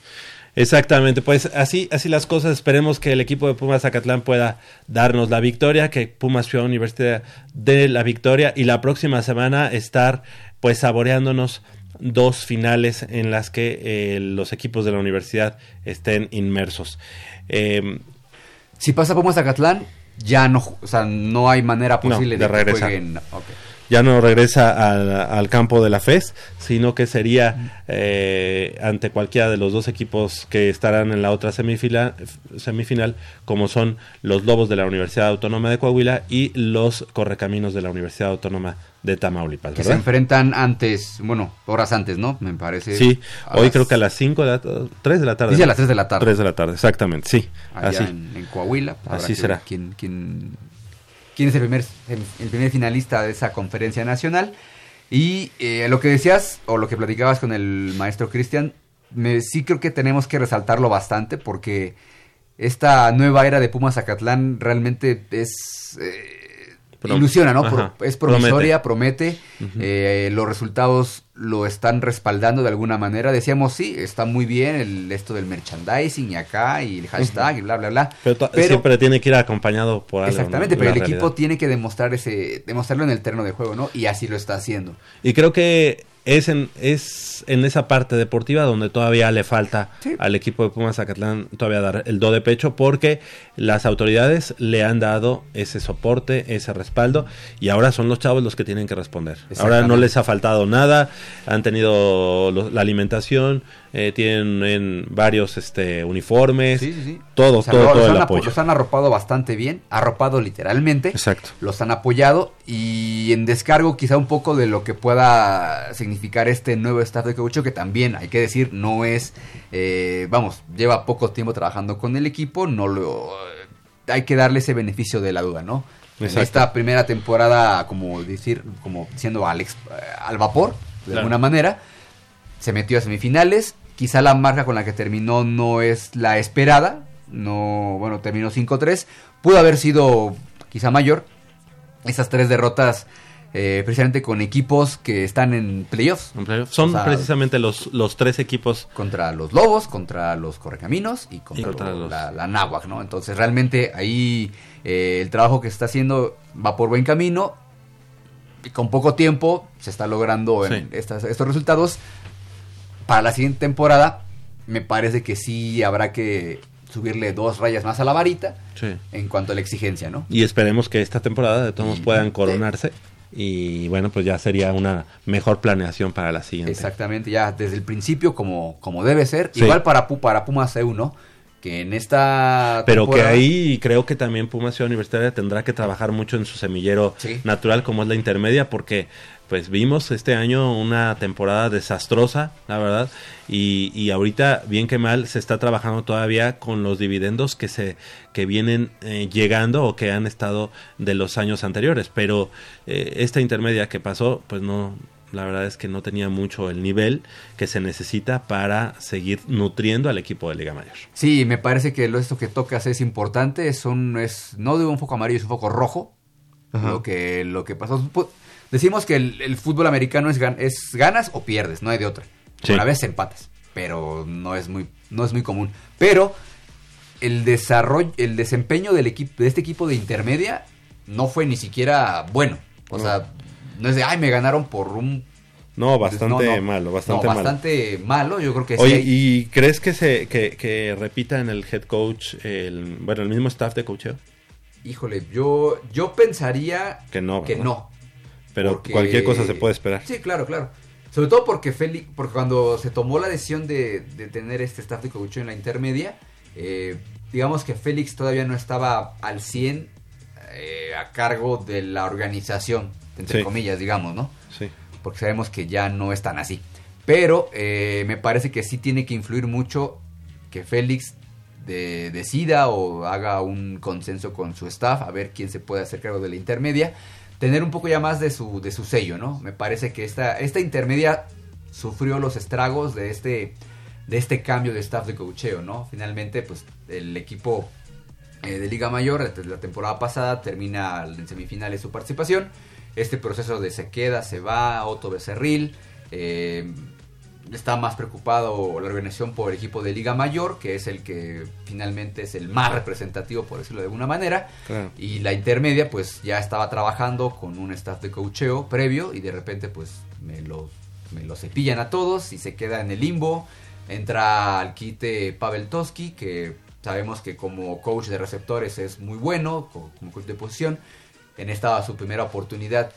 [SPEAKER 1] Exactamente, pues así, así las cosas. Esperemos que el equipo de Pumas Zacatlán pueda darnos la victoria, que Pumas Ciudad Universidad dé la victoria y la próxima semana estar pues saboreándonos dos finales en las que eh, los equipos de la universidad estén inmersos. Eh,
[SPEAKER 2] Si pasa Pumas Zacatlán, ya no, o sea, no hay manera
[SPEAKER 1] No,
[SPEAKER 2] posible
[SPEAKER 1] de
[SPEAKER 2] de, que
[SPEAKER 1] regresar.
[SPEAKER 2] jueguen. ok.
[SPEAKER 1] Ya no regresa al, al campo de la FES, sino que sería eh, ante cualquiera de los dos equipos que estarán en la otra semifinal, semifinal, como son los Lobos de la Universidad Autónoma de Coahuila y los Correcaminos de la Universidad Autónoma de Tamaulipas,
[SPEAKER 2] Que se enfrentan antes, bueno, horas antes, ¿no? Me parece.
[SPEAKER 1] Sí, hoy
[SPEAKER 2] las-
[SPEAKER 1] creo que a las 5 de la 3 de la tarde.
[SPEAKER 2] Dice a las 3 de la tarde.
[SPEAKER 1] 3 de la tarde, exactamente, sí.
[SPEAKER 2] allá
[SPEAKER 1] así.
[SPEAKER 2] En, en Coahuila.
[SPEAKER 1] Así será.
[SPEAKER 2] ver ¿Quién, quién, es el primer, el primer finalista de esa conferencia nacional? Y eh, lo que decías, o lo que platicabas con el maestro Cristian, sí creo que tenemos que resaltarlo bastante porque esta nueva era de Pumas Zacatlán realmente es... eh, Ilusiona, ¿no?
[SPEAKER 1] Ajá.
[SPEAKER 2] Pro- es promisoria, promete, eh, los resultados lo están respaldando de alguna manera. Decíamos, sí, está muy bien el, esto del merchandising y acá y el hashtag y bla, bla, bla.
[SPEAKER 1] Pero, siempre tiene que ir acompañado por algo.
[SPEAKER 2] Exactamente,
[SPEAKER 1] ¿no?
[SPEAKER 2] pero el equipo tiene que demostrar ese, demostrarlo en el terreno de juego, ¿no? Y así lo está haciendo.
[SPEAKER 1] Y creo que es en, es en esa parte deportiva donde todavía le falta
[SPEAKER 2] Sí.
[SPEAKER 1] al equipo de Pumas Zacatlán todavía dar el do de pecho porque las autoridades le han dado ese soporte, ese respaldo y ahora son los chavos los que tienen que responder. Ahora no les ha faltado nada, han tenido la alimentación, eh, tienen varios este uniformes,
[SPEAKER 2] Sí, sí, sí.
[SPEAKER 1] todo,
[SPEAKER 2] O sea,
[SPEAKER 1] todo,
[SPEAKER 2] lo-
[SPEAKER 1] todo
[SPEAKER 2] los
[SPEAKER 1] el
[SPEAKER 2] han
[SPEAKER 1] apoyo.
[SPEAKER 2] Los han arropado bastante bien, arropado literalmente.
[SPEAKER 1] Exacto.
[SPEAKER 2] Los han apoyado y en descargo quizá un poco de lo que pueda significar este nuevo staff de coach que también hay que decir no es, eh, vamos, lleva poco tiempo trabajando con el equipo, no lo hay que darle ese beneficio de la duda, ¿no? En esta primera temporada, como decir, como siendo al, ex- al vapor, de
[SPEAKER 1] Claro.
[SPEAKER 2] alguna manera, se metió a semifinales. Quizá la marca con la que terminó no es la esperada. No, bueno, terminó 5-3. Pudo haber sido quizá mayor. Esas tres derrotas, eh, precisamente con equipos que están en playoffs.
[SPEAKER 1] En. Son
[SPEAKER 2] O sea,
[SPEAKER 1] precisamente los, los tres equipos
[SPEAKER 2] Contra los Lobos, contra los Correcaminos y contra,
[SPEAKER 1] Y contra los-
[SPEAKER 2] la, la Náhuac, ¿no? Entonces, realmente ahí eh, el trabajo que se está haciendo va por buen camino. Y con poco tiempo se está logrando en
[SPEAKER 1] Sí.
[SPEAKER 2] estas- estos resultados. Para la siguiente temporada, me parece que sí habrá que subirle dos rayas más a la varita
[SPEAKER 1] Sí.
[SPEAKER 2] en cuanto a la exigencia, ¿no?
[SPEAKER 1] Y esperemos que esta temporada de todos
[SPEAKER 2] Y-
[SPEAKER 1] puedan coronarse. Y bueno, pues ya sería una mejor planeación para la siguiente.
[SPEAKER 2] Exactamente, ya desde el principio como, como debe ser.
[SPEAKER 1] Sí.
[SPEAKER 2] Igual para, para Pumas EU, ¿no? Que en esta...
[SPEAKER 1] Pero que ahí creo que también Pumas Ciudad Universitaria tendrá que trabajar mucho en su semillero
[SPEAKER 2] Sí.
[SPEAKER 1] natural como es la intermedia porque pues vimos este año una temporada desastrosa, la verdad, y, y ahorita bien que mal se está trabajando todavía con los dividendos que se que vienen eh, llegando o que han estado de los años anteriores, pero eh, esta intermedia que pasó pues no la verdad es que no tenía mucho el nivel que se necesita para seguir nutriendo al equipo de Liga Mayor.
[SPEAKER 2] Sí, me parece que lo esto que tocas es importante, es un es no de un foco amarillo, es un foco rojo.
[SPEAKER 1] Ajá.
[SPEAKER 2] Lo que lo que pasó decimos que el, el fútbol americano es, gan- es ganas o pierdes, no hay de otra.
[SPEAKER 1] Sí.
[SPEAKER 2] Una vez empatas, pero no es muy, no es muy común. Pero el desarrollo, el desempeño del equipo, de este equipo de intermedia no fue ni siquiera bueno. O
[SPEAKER 1] No.
[SPEAKER 2] sea, no es de, ay, me ganaron por un...
[SPEAKER 1] No, bastante
[SPEAKER 2] No, no.
[SPEAKER 1] malo, bastante
[SPEAKER 2] No, bastante malo. Yo creo que sí
[SPEAKER 1] Oye,
[SPEAKER 2] hay-
[SPEAKER 1] ¿y crees que se que, que repita en el head coach el bueno, el mismo staff de coacheo?
[SPEAKER 2] Híjole, yo, yo pensaría
[SPEAKER 1] Que no,
[SPEAKER 2] que no.
[SPEAKER 1] Pero
[SPEAKER 2] Porque-
[SPEAKER 1] cualquier cosa se puede esperar.
[SPEAKER 2] Sí, claro, claro. Sobre todo porque Félix, porque cuando se tomó la decisión de, de tener este staff de coach en la intermedia, eh, digamos que Félix todavía no estaba al 100 eh, a cargo de la organización, entre
[SPEAKER 1] Sí.
[SPEAKER 2] comillas, digamos, ¿no?
[SPEAKER 1] Sí.
[SPEAKER 2] Porque sabemos que ya no es tan así. Pero eh, me parece que sí tiene que influir mucho que Félix de- decida o haga un consenso con su staff a ver quién se puede hacer cargo de la intermedia. Tener un poco ya más de su, de su sello, ¿no? Me parece que esta, esta intermedia sufrió los estragos de este, de este cambio de staff de cocheo, ¿no? Finalmente, pues el equipo eh, de Liga Mayor la temporada pasada termina en semifinales su participación. Este proceso de se queda, se va, Otto Becerril. eh, está más preocupado la organización por el equipo de Liga Mayor, que es el que finalmente es el más representativo, por decirlo de alguna manera.
[SPEAKER 1] Claro.
[SPEAKER 2] Y la intermedia, pues ya estaba trabajando con un staff de coacheo previo y de repente, pues me lo, me lo cepillan a todos y se queda en el limbo. Entra al quite Pavel Toski, que sabemos que como coach de receptores es muy bueno, co- como coach de posición. En esta su primera oportunidad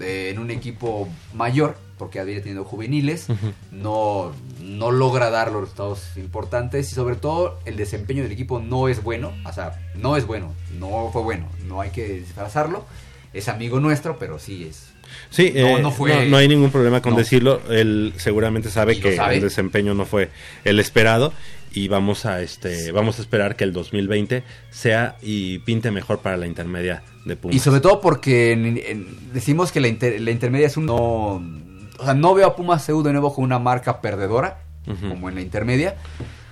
[SPEAKER 2] en un equipo mayor, porque había tenido juveniles, no, no logra dar los resultados importantes y sobre todo el desempeño del equipo no es bueno, o sea, no es bueno, no fue bueno, no hay que disfrazarlo, es amigo nuestro, pero sí es...
[SPEAKER 1] Sí,
[SPEAKER 2] No,
[SPEAKER 1] eh,
[SPEAKER 2] no fue-
[SPEAKER 1] no hay ningún problema con decirlo. Él seguramente sabe que
[SPEAKER 2] sabe.
[SPEAKER 1] el desempeño no fue el esperado y vamos a este vamos a esperar que el 2020 sea y pinte mejor para la intermedia de Pumas.
[SPEAKER 2] Y sobre todo porque en- en- decimos que la, inter- la intermedia es un... No, o sea, no veo a Pumas CU de nuevo con una marca perdedora, como en la intermedia.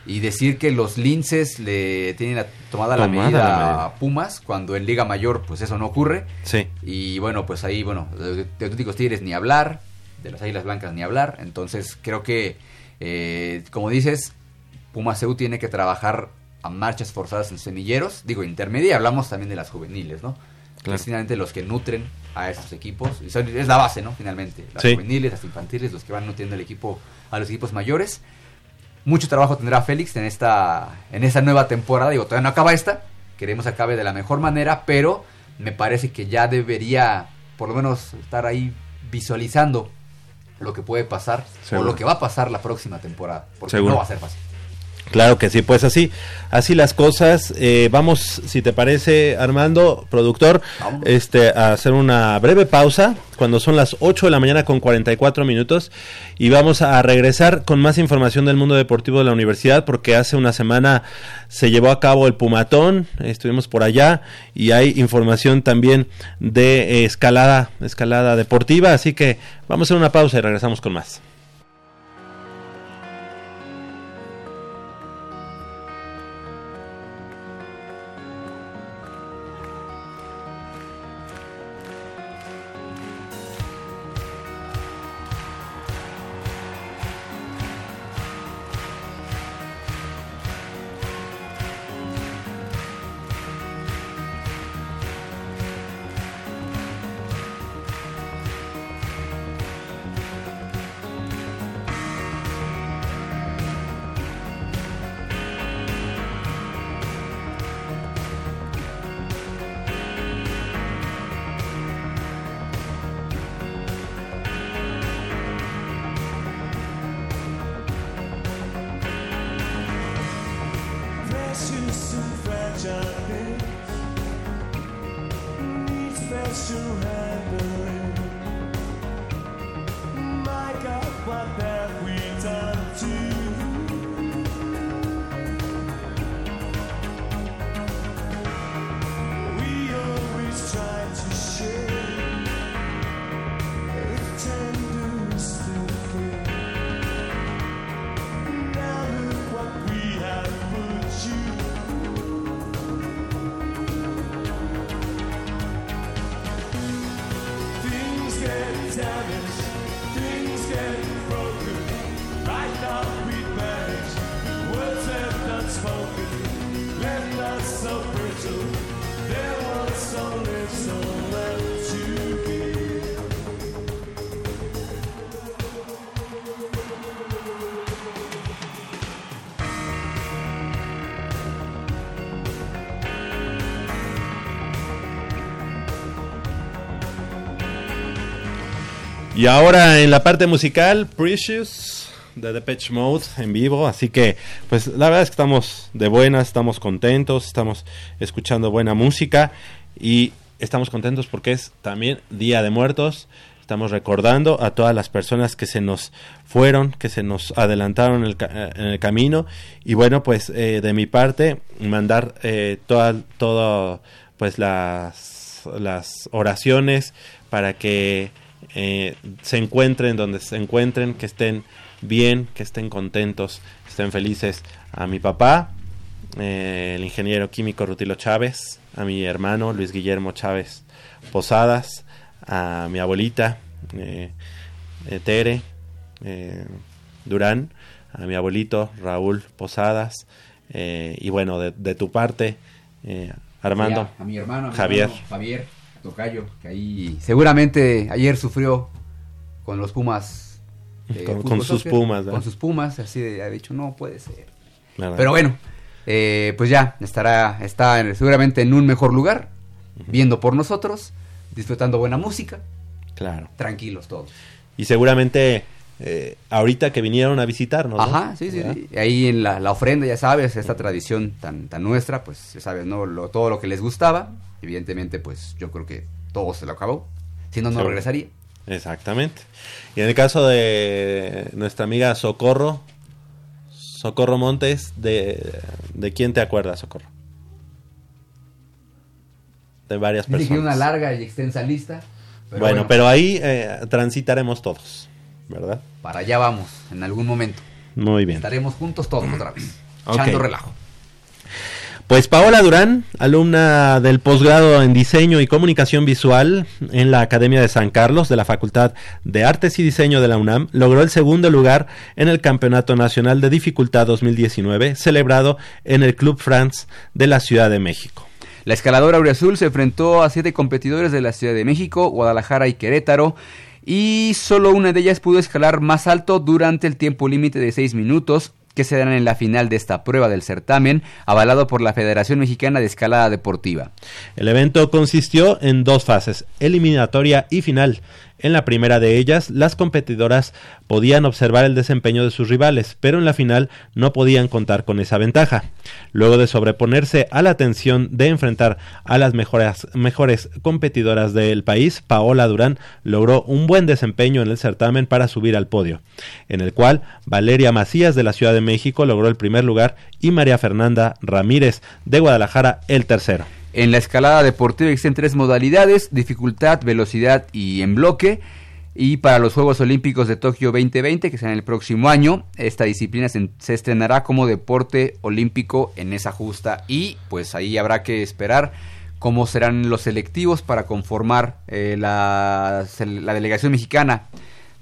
[SPEAKER 2] Y decir que los linces le tienen la- tomada, la medida
[SPEAKER 1] la medida.
[SPEAKER 2] a Pumas, cuando en Liga Mayor pues eso no ocurre.
[SPEAKER 1] Sí.
[SPEAKER 2] Y bueno, pues ahí, bueno, de Auténticos Tigres ni hablar, de las Águilas Blancas ni hablar. Entonces creo que, eh, como dices, Pumas CU tiene que trabajar a marchas forzadas en semilleros. Digo, intermedia, hablamos también de las juveniles, ¿no?
[SPEAKER 1] Claro.
[SPEAKER 2] Es finalmente los que nutren a estos equipos. Y son- es la base, ¿no? Finalmente. Las
[SPEAKER 1] Sí.
[SPEAKER 2] juveniles, las infantiles, los que van nutriendo el equipo a los equipos mayores. Mucho trabajo tendrá Félix en esta, en esta nueva temporada. Digo, todavía no acaba esta. Queremos que acabe de la mejor manera, pero me parece que ya debería, por lo menos, estar ahí visualizando lo que puede pasar
[SPEAKER 1] Seguro.
[SPEAKER 2] o lo que va a pasar la próxima temporada. Porque
[SPEAKER 1] Seguro.
[SPEAKER 2] no va a ser fácil.
[SPEAKER 1] Claro que sí, pues así, así las cosas. Eh, vamos, si te parece, Armando, productor, este, a hacer una breve pausa cuando son las 8 de la mañana con 44 minutos y vamos a regresar con más información del mundo deportivo de la universidad porque hace una semana se llevó a cabo el Pumatón, estuvimos por allá y hay información también de escalada, escalada deportiva, así que vamos a hacer una pausa y regresamos con más. Y ahora en la parte musical, Precious de Depeche Mode en vivo, así que pues la verdad es que estamos de buenas, estamos contentos, estamos escuchando buena música y estamos contentos porque es también Día de Muertos. Estamos recordando a todas las personas que se nos fueron, que se nos adelantaron en el, eh, en el camino. Y bueno, pues eh, de mi parte, mandar eh, toda, pues las, las oraciones para que eh, se encuentren donde se encuentren, que estén bien, que estén contentos, estén felices. A mi papá, eh, el ingeniero químico Rutilo Chávez, a mi hermano Luis Guillermo Chávez Posadas, a mi abuelita eh, Tere Durán, a mi abuelito Raúl Posadas, y bueno, de, de tu parte, Armando.
[SPEAKER 2] A, a mi hermano, a mi
[SPEAKER 1] Javier.
[SPEAKER 2] hermano, Javier, Tocayo, que ahí seguramente ayer sufrió con los Pumas. eh,
[SPEAKER 1] Con- con sus
[SPEAKER 2] soccer,
[SPEAKER 1] Pumas, ¿verdad?
[SPEAKER 2] Con sus Pumas, así de, ha dicho, no puede ser. Pero bueno, eh, pues ya, estará, está en- seguramente en un mejor lugar, viendo por nosotros, disfrutando buena música,
[SPEAKER 1] Claro.
[SPEAKER 2] tranquilos todos.
[SPEAKER 1] Y seguramente eh, ahorita que vinieron a visitarnos. ¿no?
[SPEAKER 2] Ajá, sí, sí. Ahí en la, la ofrenda, ya sabes, esta tradición tan, tan nuestra, pues ya sabes, ¿no? Lo- todo lo que les gustaba, evidentemente, pues yo creo que todo se lo acabó. Si no, no regresaría.
[SPEAKER 1] Exactamente. Y en el caso de nuestra amiga Socorro, Socorro Montes, ¿de, de quién te acuerdas, Socorro? De varias
[SPEAKER 2] Dije
[SPEAKER 1] personas.
[SPEAKER 2] una larga y extensa lista. Pero
[SPEAKER 1] bueno,
[SPEAKER 2] bueno,
[SPEAKER 1] pero ahí eh, transitaremos todos, ¿verdad?
[SPEAKER 2] para allá vamos, en algún momento.
[SPEAKER 1] Muy bien.
[SPEAKER 2] Estaremos juntos todos otra vez,
[SPEAKER 1] Ok.
[SPEAKER 2] echando relajo.
[SPEAKER 1] Pues Paola Durán, alumna del posgrado en Diseño y Comunicación Visual en la Academia de San Carlos de la Facultad de Artes y Diseño de la UNAM, logró el segundo lugar en el Campeonato Nacional de Dificultad 2019, celebrado en el Club France de la Ciudad de México.
[SPEAKER 2] La escaladora Azul se enfrentó a siete competidores de la Ciudad de México, Guadalajara y Querétaro. Y solo una de ellas pudo escalar más alto durante el tiempo límite de seis minutos que se dan en la final de esta prueba del certamen, avalado por la Federación Mexicana de Escalada Deportiva.
[SPEAKER 1] El evento consistió en dos fases, eliminatoria y final. En la primera de ellas, las competidoras podían observar el desempeño de sus rivales, pero en la final no podían contar con esa ventaja. Luego de sobreponerse a la tensión de enfrentar a las mejores, mejores competidoras del país, Paola Durán logró un buen desempeño en el certamen para subir al podio, en el cual Valeria Macías de la Ciudad de México logró el primer lugar y María Fernanda Ramírez de Guadalajara el tercero.
[SPEAKER 2] En la escalada deportiva existen tres modalidades, dificultad, velocidad y en bloque. Y para los Juegos Olímpicos de Tokio 2020, que serán el próximo año, esta disciplina se, estrenará como deporte olímpico en esa justa. Y pues ahí habrá que esperar cómo serán los selectivos para conformar eh, la delegación mexicana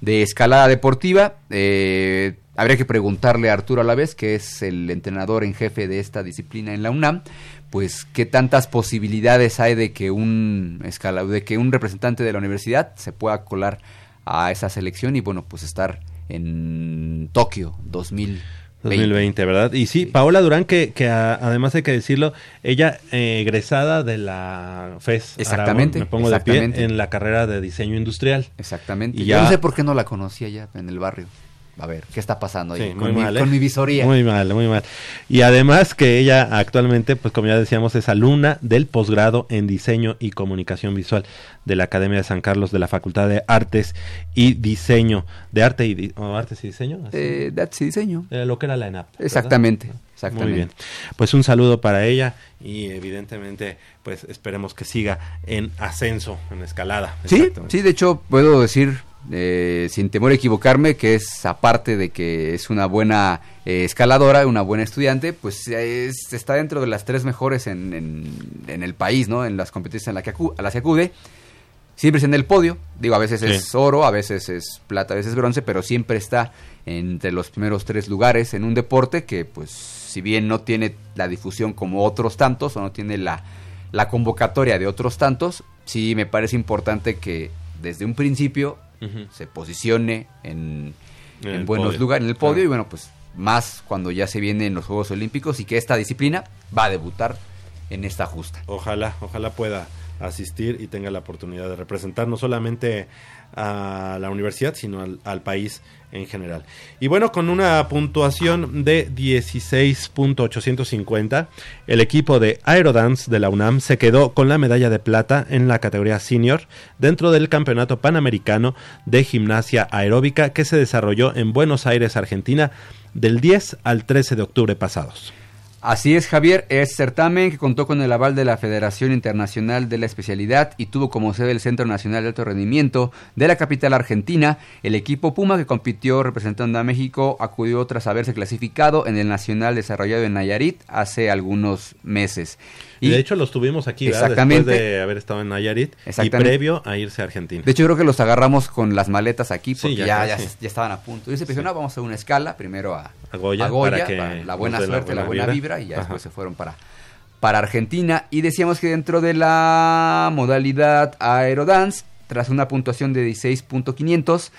[SPEAKER 2] de escalada deportiva. Eh, habría que preguntarle a Arturo Alavés, que es el entrenador en jefe de esta disciplina en la UNAM, pues qué tantas posibilidades hay de que un escala, de que un representante de la universidad se pueda colar a esa selección y bueno, pues estar en Tokio 2020.
[SPEAKER 1] 2020, ¿verdad? Y sí, Paola Durán, que, que a- además hay que decirlo, ella eh, egresada de la FES.
[SPEAKER 2] Exactamente,
[SPEAKER 1] Aragón, me pongo de pie en la carrera de diseño industrial.
[SPEAKER 2] Exactamente.
[SPEAKER 1] Y
[SPEAKER 2] Yo
[SPEAKER 1] ya-
[SPEAKER 2] no sé por qué no la conocía ya en el barrio. A ver, ¿qué está pasando ahí
[SPEAKER 1] Sí,
[SPEAKER 2] con, mi,
[SPEAKER 1] mal, ¿eh?
[SPEAKER 2] con mi visoría?
[SPEAKER 1] Muy mal, muy mal. Y además que ella actualmente, pues como ya decíamos, es alumna del posgrado en diseño y comunicación visual de la Academia de San Carlos de la Facultad de Artes y Diseño, de Arte y Di- o Artes y Diseño,
[SPEAKER 2] Eh, de arte y diseño.
[SPEAKER 1] eh, lo que era la ENAP. ¿verdad?
[SPEAKER 2] Exactamente, exactamente.
[SPEAKER 1] Muy bien. Pues un saludo para ella y evidentemente pues esperemos que siga en ascenso, en escalada.
[SPEAKER 2] Sí, sí, de hecho puedo decir, eh, sin temor a equivocarme, que es aparte de que es una buena eh, escaladora, una buena estudiante, pues es- está dentro de las tres mejores en, en- en el país, ¿no? En las competencias en la que acu- a las que acude. Siempre está en el podio, digo, a veces
[SPEAKER 1] Sí.
[SPEAKER 2] es oro, a veces es plata, a veces es bronce, pero siempre está entre los primeros tres lugares en un deporte que, pues, si bien no tiene la difusión como otros tantos, o no tiene la, la convocatoria de otros tantos, sí me parece importante que desde un principio Se posicione en,
[SPEAKER 1] En
[SPEAKER 2] en
[SPEAKER 1] el
[SPEAKER 2] buenos
[SPEAKER 1] podio.
[SPEAKER 2] lugares, en el podio, y bueno, pues más cuando ya se vienen los Juegos Olímpicos y que esta disciplina va a debutar en esta justa.
[SPEAKER 1] Ojalá, ojalá pueda asistir y tenga la oportunidad de representar no solamente a la universidad, sino al, país en general. Y bueno, con una puntuación de 16.850, el equipo de Aerodance de la UNAM se quedó con la medalla de plata en la categoría senior dentro del Campeonato Panamericano de Gimnasia Aeróbica que se desarrolló en Buenos Aires, Argentina, del 10 al 13 de octubre pasados.
[SPEAKER 2] Así es, Javier, es certamen que contó con el aval de la Federación Internacional de la Especialidad y tuvo como sede el Centro Nacional de Alto Rendimiento de la capital argentina. El equipo Puma, que compitió representando a México, acudió tras haberse clasificado en el Nacional desarrollado en Nayarit hace algunos meses.
[SPEAKER 1] Y de hecho los tuvimos aquí, ¿verdad?
[SPEAKER 2] Exactamente.
[SPEAKER 1] Después de haber estado en Nayarit y previo a irse a Argentina.
[SPEAKER 2] De hecho, yo creo que los agarramos con las maletas aquí
[SPEAKER 1] Sí,
[SPEAKER 2] porque
[SPEAKER 1] ya
[SPEAKER 2] ya, ya,
[SPEAKER 1] casi.
[SPEAKER 2] ya estaban a punto. Y se pensó, no, vamos a hacer una escala, primero a,
[SPEAKER 1] A Goya,
[SPEAKER 2] a Goya,
[SPEAKER 1] para que
[SPEAKER 2] para la buena
[SPEAKER 1] la
[SPEAKER 2] suerte, la
[SPEAKER 1] buena vibra.
[SPEAKER 2] vibra, y ya
[SPEAKER 1] Ajá.
[SPEAKER 2] después se fueron para, para Argentina. Y decíamos que dentro de la modalidad Aerodance, tras una puntuación de 16.500,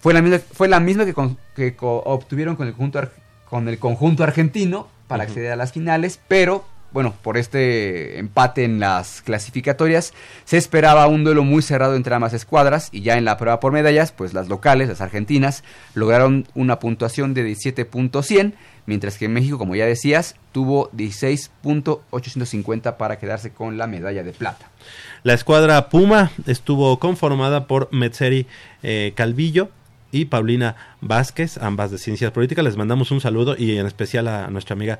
[SPEAKER 2] fue la misma, fue la misma que, con- que co- obtuvieron con el, conjunto con el conjunto argentino para acceder a las finales, pero bueno, por este empate en las clasificatorias, se esperaba un duelo muy cerrado entre ambas escuadras y ya en la prueba por medallas, pues las locales, las argentinas, lograron una puntuación de 17.100, mientras que México, como ya decías, tuvo 16.850 para quedarse con la medalla de plata.
[SPEAKER 1] La escuadra Puma estuvo conformada por Metzeri eh, Calvillo y Paulina Vázquez, ambas de Ciencias Políticas. Les mandamos un saludo y en especial a nuestra amiga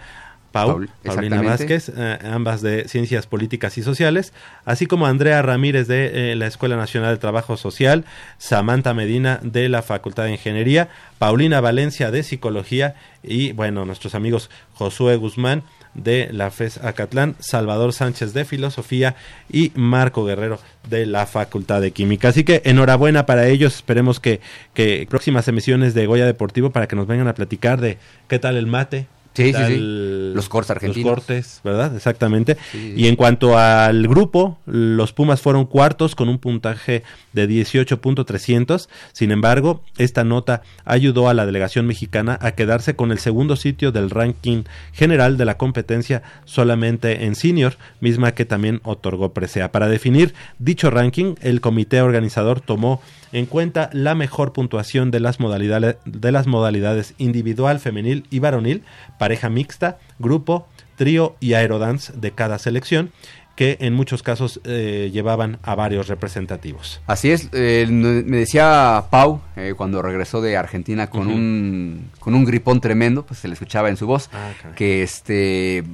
[SPEAKER 2] Paul,
[SPEAKER 1] Paulina. Vázquez, eh, ambas de Ciencias Políticas y Sociales, así como Andrea Ramírez de eh, la Escuela Nacional de Trabajo Social, Samantha Medina de la Facultad de Ingeniería, Paulina Valencia de Psicología y, bueno, nuestros amigos Josué Guzmán de la FES Acatlán, Salvador Sánchez de Filosofía y Marco Guerrero de la Facultad de Química. Así que enhorabuena para ellos, esperemos que, que próximas emisiones de Goya Deportivo para que nos vengan a platicar de qué tal el mate.
[SPEAKER 2] Sí, sí, sí. Los cortes argentinos.
[SPEAKER 1] Los cortes, ¿verdad? Exactamente.
[SPEAKER 2] Sí.
[SPEAKER 1] Y en cuanto al grupo, los Pumas fueron cuartos con un puntaje de 18.300. Sin embargo, esta nota ayudó a la delegación mexicana a quedarse con el segundo sitio del ranking general de la competencia solamente en senior, misma que también otorgó Presea. Para definir dicho ranking, el comité organizador tomó en cuenta la mejor puntuación de las modalidades, de las modalidades individual, femenil y varonil, pareja mixta, grupo, trío y aerodance de cada selección, que en muchos casos eh, llevaban a varios representativos.
[SPEAKER 2] Así es, eh, me decía Pau eh, cuando regresó de Argentina con, un, con un gripón tremendo, pues se le escuchaba en su voz,
[SPEAKER 1] Ah,
[SPEAKER 2] que este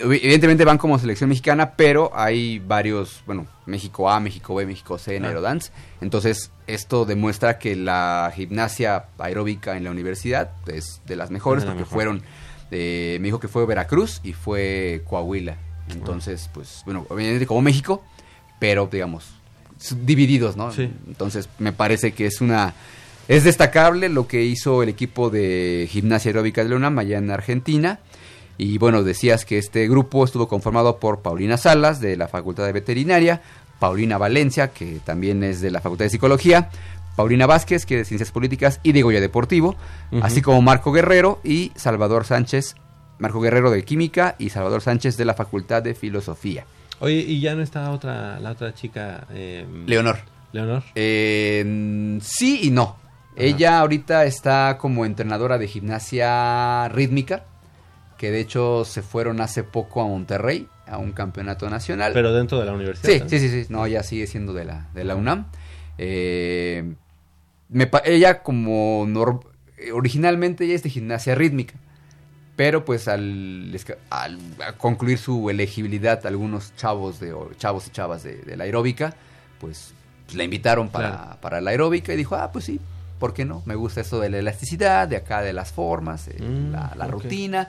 [SPEAKER 2] evidentemente van como selección mexicana, pero hay varios, bueno, México A, México B, México C en
[SPEAKER 1] Ah.
[SPEAKER 2] Aerodance. Entonces, esto demuestra que la gimnasia aeróbica en la universidad es de las mejores,
[SPEAKER 1] Es de la
[SPEAKER 2] porque
[SPEAKER 1] mejor.
[SPEAKER 2] fueron, eh, me dijo que fue Veracruz y fue Coahuila. Entonces, pues, bueno, obviamente como México, pero digamos, divididos, ¿no?
[SPEAKER 1] Sí.
[SPEAKER 2] Entonces, me parece que es una... Es destacable lo que hizo el equipo de gimnasia aeróbica de la UNAM allá en Argentina. Y bueno, decías que este grupo estuvo conformado por Paulina Salas, de la Facultad de Veterinaria, Paulina Valencia, que también es de la Facultad de Psicología, Paulina Vázquez, que es de Ciencias Políticas y de Goya Deportivo, así como Marco Guerrero y Salvador Sánchez, Marco Guerrero de Química y Salvador Sánchez de la Facultad de Filosofía.
[SPEAKER 1] Oye, y ya no está otra, la otra chica, eh,
[SPEAKER 2] Leonor.
[SPEAKER 1] Leonor.
[SPEAKER 2] Eh, sí y no. Ella ahorita está como entrenadora de gimnasia rítmica, que de hecho se fueron hace poco a Monterrey, a un campeonato nacional.
[SPEAKER 1] Pero dentro de la universidad.
[SPEAKER 2] sí,
[SPEAKER 1] ¿no?
[SPEAKER 2] sí, sí, sí, no, ella sigue siendo de la, de la UNAM. Eh, me ella como originalmente ella es de gimnasia rítmica, pero pues al, concluir su elegibilidad algunos chavos de chavos y chavas de, de la aeróbica, pues la invitaron para,
[SPEAKER 1] Claro.
[SPEAKER 2] para la aeróbica y dijo, ah, pues sí, ¿por qué no? Me gusta esto de la elasticidad, de acá de las formas, eh,
[SPEAKER 1] Mm,
[SPEAKER 2] la, rutina.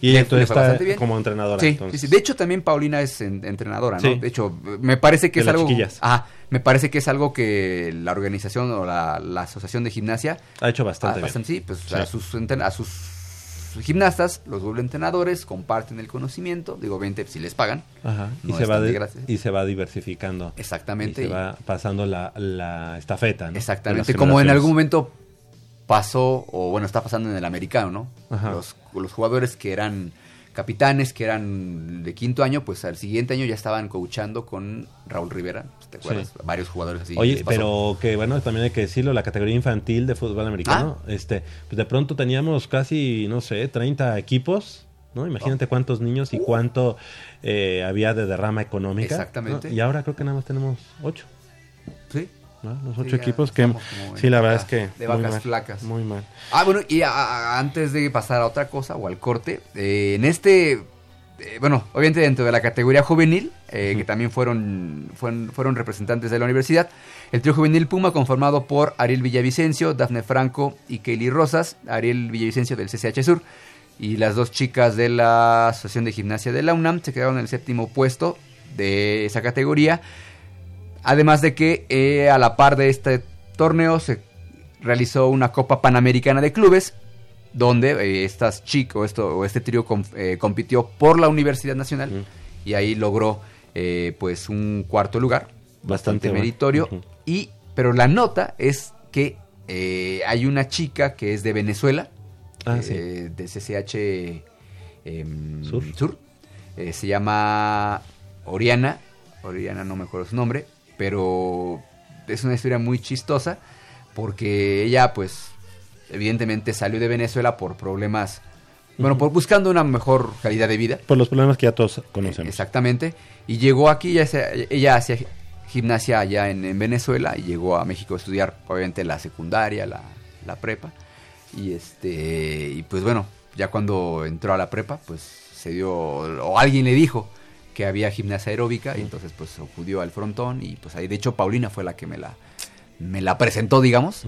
[SPEAKER 1] Y
[SPEAKER 2] Le-
[SPEAKER 1] entonces está
[SPEAKER 2] bien.
[SPEAKER 1] como entrenadora.
[SPEAKER 2] Sí,
[SPEAKER 1] entonces.
[SPEAKER 2] sí, sí. De hecho, también Paulina es en- entrenadora, ¿no? De hecho, me parece que
[SPEAKER 1] De
[SPEAKER 2] es algo.
[SPEAKER 1] chiquillas.
[SPEAKER 2] Ajá, me parece que es algo que la organización o la, la asociación de gimnasia.
[SPEAKER 1] ha hecho bastante, bien.
[SPEAKER 2] bastante, sí, pues. A, sus, a sus gimnastas los vuelve entrenadores, comparten el conocimiento. Digo, 20 si les pagan.
[SPEAKER 1] Ajá. Y, se va
[SPEAKER 2] de
[SPEAKER 1] y se va diversificando.
[SPEAKER 2] Exactamente.
[SPEAKER 1] Y se
[SPEAKER 2] y-
[SPEAKER 1] va pasando la, la estafeta, ¿no?
[SPEAKER 2] Exactamente. Como en algún momento pasó, o bueno, está pasando en el americano, ¿no?
[SPEAKER 1] Ajá.
[SPEAKER 2] Los, los jugadores que eran capitanes que eran de quinto año, pues al siguiente año ya estaban coachando con Raúl Rivera, pues, ¿te acuerdas?
[SPEAKER 1] Sí.
[SPEAKER 2] Varios jugadores así.
[SPEAKER 1] Oye, pero que bueno, también hay que decirlo, la categoría infantil de fútbol americano,
[SPEAKER 2] Ah.
[SPEAKER 1] este, pues de pronto teníamos casi, no sé, 30 equipos, ¿no? Imagínate cuántos niños y cuánto eh, había de derrama económica.
[SPEAKER 2] Exactamente.
[SPEAKER 1] ¿no? Y ahora creo que nada más tenemos 8,
[SPEAKER 2] Sí.
[SPEAKER 1] ¿No? Los
[SPEAKER 2] Sí,
[SPEAKER 1] 8
[SPEAKER 2] ya
[SPEAKER 1] equipos que, sí, la verdad es que...
[SPEAKER 2] de
[SPEAKER 1] muy
[SPEAKER 2] vacas
[SPEAKER 1] mal,
[SPEAKER 2] flacas.
[SPEAKER 1] Muy mal.
[SPEAKER 2] Ah, bueno, y a- a- antes de pasar a otra cosa o al corte, eh, en este, eh, bueno, obviamente dentro de la categoría juvenil, eh, que también fueron, fueron, fueron representantes de la universidad, el trío juvenil Puma conformado por Ariel Villavicencio, Dafne Franco y Kelly Rosas, Ariel Villavicencio del CCH Sur, y las dos chicas de la Asociación de Gimnasia de la UNAM se quedaron en el séptimo puesto de esa categoría. Además de que eh, a la par de este torneo se realizó una Copa Panamericana de Clubes, donde eh, estas chicas o, esto, o este trío eh, compitió por la Universidad Nacional y ahí logró pues un cuarto lugar,
[SPEAKER 1] Bastante
[SPEAKER 2] meritorio. Y pero la nota es que hay una chica que es de Venezuela,
[SPEAKER 1] Ah, sí.
[SPEAKER 2] del CCH em,
[SPEAKER 1] Sur.
[SPEAKER 2] Sur. Se llama Oriana. Oriana no me acuerdo su nombre. Pero es una historia muy chistosa. Porque ella, pues, evidentemente salió de Venezuela por problemas. Bueno, por buscando una mejor calidad de vida.
[SPEAKER 1] Por los problemas que ya todos conocemos.
[SPEAKER 2] Exactamente. Y llegó aquí, ya se- ella hacía gimnasia allá en, en Venezuela y llegó a México a estudiar, obviamente, la secundaria, la, la prepa. Y este, y pues bueno, ya cuando entró a la prepa, pues se dio, o alguien le dijo que había gimnasia aeróbica, y entonces pues acudió al frontón, y pues ahí, de hecho, Paulina fue la que me la, me la presentó, digamos,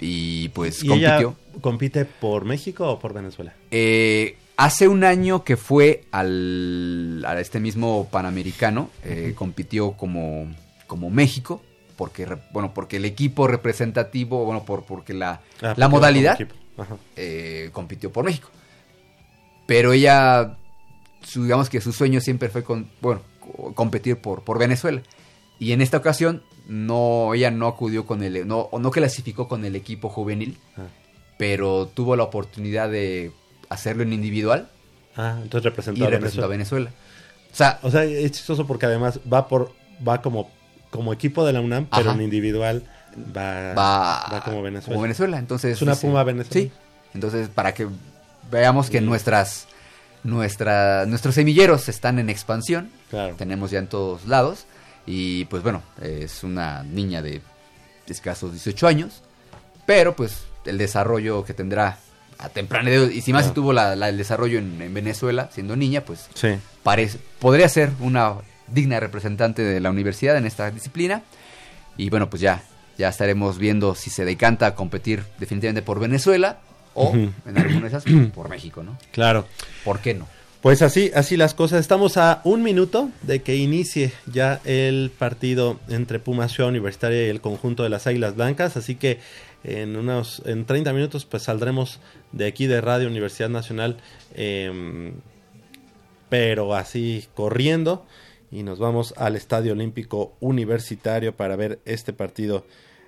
[SPEAKER 2] y pues
[SPEAKER 1] ¿Y ella
[SPEAKER 2] compitió.
[SPEAKER 1] compite por México o por Venezuela?
[SPEAKER 2] Eh, hace un año que fue al, a este mismo Panamericano, eh, compitió como, como México, porque, bueno, porque el equipo representativo, bueno, por, porque la,
[SPEAKER 1] Ah,
[SPEAKER 2] la modalidad eh, compitió por México. Pero ella, su- digamos que su sueño siempre fue con, bueno, co- competir por, por Venezuela. Y en esta ocasión, no, ella no acudió con el, no, no clasificó con el equipo juvenil,
[SPEAKER 1] Ah.
[SPEAKER 2] pero tuvo la oportunidad de hacerlo en individual
[SPEAKER 1] Ah, entonces representó
[SPEAKER 2] y
[SPEAKER 1] a
[SPEAKER 2] representó a
[SPEAKER 1] Venezuela.
[SPEAKER 2] Venezuela. O sea,
[SPEAKER 1] O sea, es chistoso porque además va por va como como equipo de la UNAM, pero en individual va,
[SPEAKER 2] va,
[SPEAKER 1] va como Venezuela.
[SPEAKER 2] Como Venezuela, entonces
[SPEAKER 1] Es una
[SPEAKER 2] dice-
[SPEAKER 1] Puma Venezuela.
[SPEAKER 2] Sí. Entonces, para que veamos que nuestras nuestra, nuestros semilleros están en expansión,
[SPEAKER 1] Claro.
[SPEAKER 2] tenemos ya en todos lados y pues bueno, es una niña de escasos 18 años, pero pues el desarrollo que tendrá a temprana edad y si más
[SPEAKER 1] Claro.
[SPEAKER 2] si tuvo la, la- el desarrollo en, en Venezuela siendo niña, pues
[SPEAKER 1] Sí.
[SPEAKER 2] parece, podría ser una digna representante de la universidad en esta disciplina. Y bueno, pues ya, ya estaremos viendo si se decanta a competir definitivamente por Venezuela o en alguna de esas por México, ¿no?
[SPEAKER 1] Claro.
[SPEAKER 2] ¿Por qué no?
[SPEAKER 1] Pues así, así las cosas. Estamos a un minuto de que inicie ya el partido entre Puma Ciudad Universitaria y el conjunto de las Águilas Blancas. Así que en unos, en 30 minutos, pues saldremos de aquí de Radio Universidad Nacional, em, pero así corriendo y nos vamos al Estadio Olímpico Universitario para ver este partido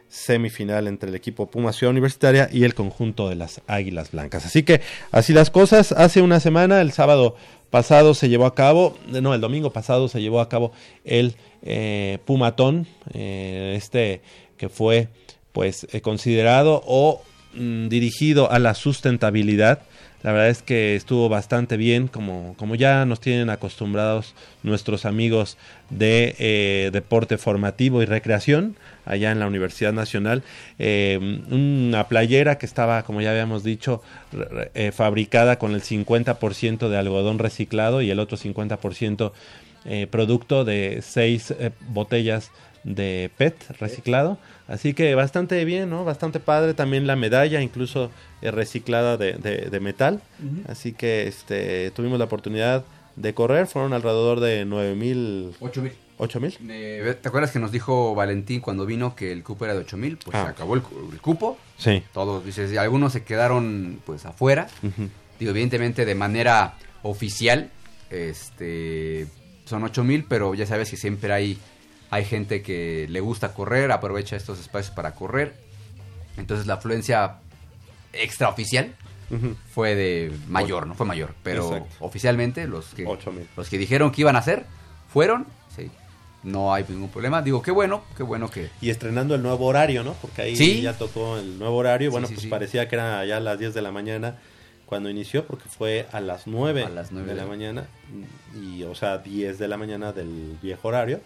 [SPEAKER 1] semifinal entre el equipo Puma Ciudad Universitaria y el conjunto de las Águilas Blancas. Así que así las cosas. Hace una semana, el sábado pasado se llevó a cabo, no, el domingo pasado se llevó a cabo el eh, Pumatón, eh, este que fue pues eh, considerado o mm, dirigido a la sustentabilidad. La verdad es que estuvo bastante bien, como, como ya nos tienen acostumbrados nuestros amigos de eh, deporte formativo y recreación allá en la Universidad Nacional. Eh, una playera que estaba, como ya habíamos dicho, re- eh, fabricada con el 50% de algodón reciclado y el otro 50% eh, producto de seis botellas de PET reciclado. Así que bastante bien, ¿no? Bastante padre. También la medalla, incluso eh, reciclada de, de- de metal. Así que este, tuvimos la oportunidad de correr. Fueron alrededor de 9 mil,
[SPEAKER 2] 8 mil.
[SPEAKER 1] 8 mil.
[SPEAKER 2] ¿Te acuerdas que nos dijo Valentín cuando vino que el cupo era de 8 mil? Pues
[SPEAKER 1] Ah.
[SPEAKER 2] se acabó el, el cupo.
[SPEAKER 1] Sí.
[SPEAKER 2] Todos, dices, y algunos se quedaron pues afuera. Digo, evidentemente de manera oficial, este, son 8 mil, pero ya sabes que siempre hay, hay gente que le gusta correr, aprovecha estos espacios para correr. Entonces la afluencia extraoficial fue de mayor, ¿no? Fue mayor. Pero
[SPEAKER 1] Exacto.
[SPEAKER 2] oficialmente los que, los que dijeron que iban a hacer fueron, sí. No hay ningún problema. Digo, qué bueno, qué bueno que...
[SPEAKER 1] Y estrenando el nuevo horario, ¿no? Porque ahí
[SPEAKER 2] Sí.
[SPEAKER 1] ya tocó el nuevo horario. Bueno,
[SPEAKER 2] sí,
[SPEAKER 1] pues parecía que era ya a las 10 de la mañana cuando inició, porque fue a las 9,
[SPEAKER 2] A las nueve
[SPEAKER 1] de la
[SPEAKER 2] de-
[SPEAKER 1] mañana. Y, o sea, 10 de la mañana del viejo horario.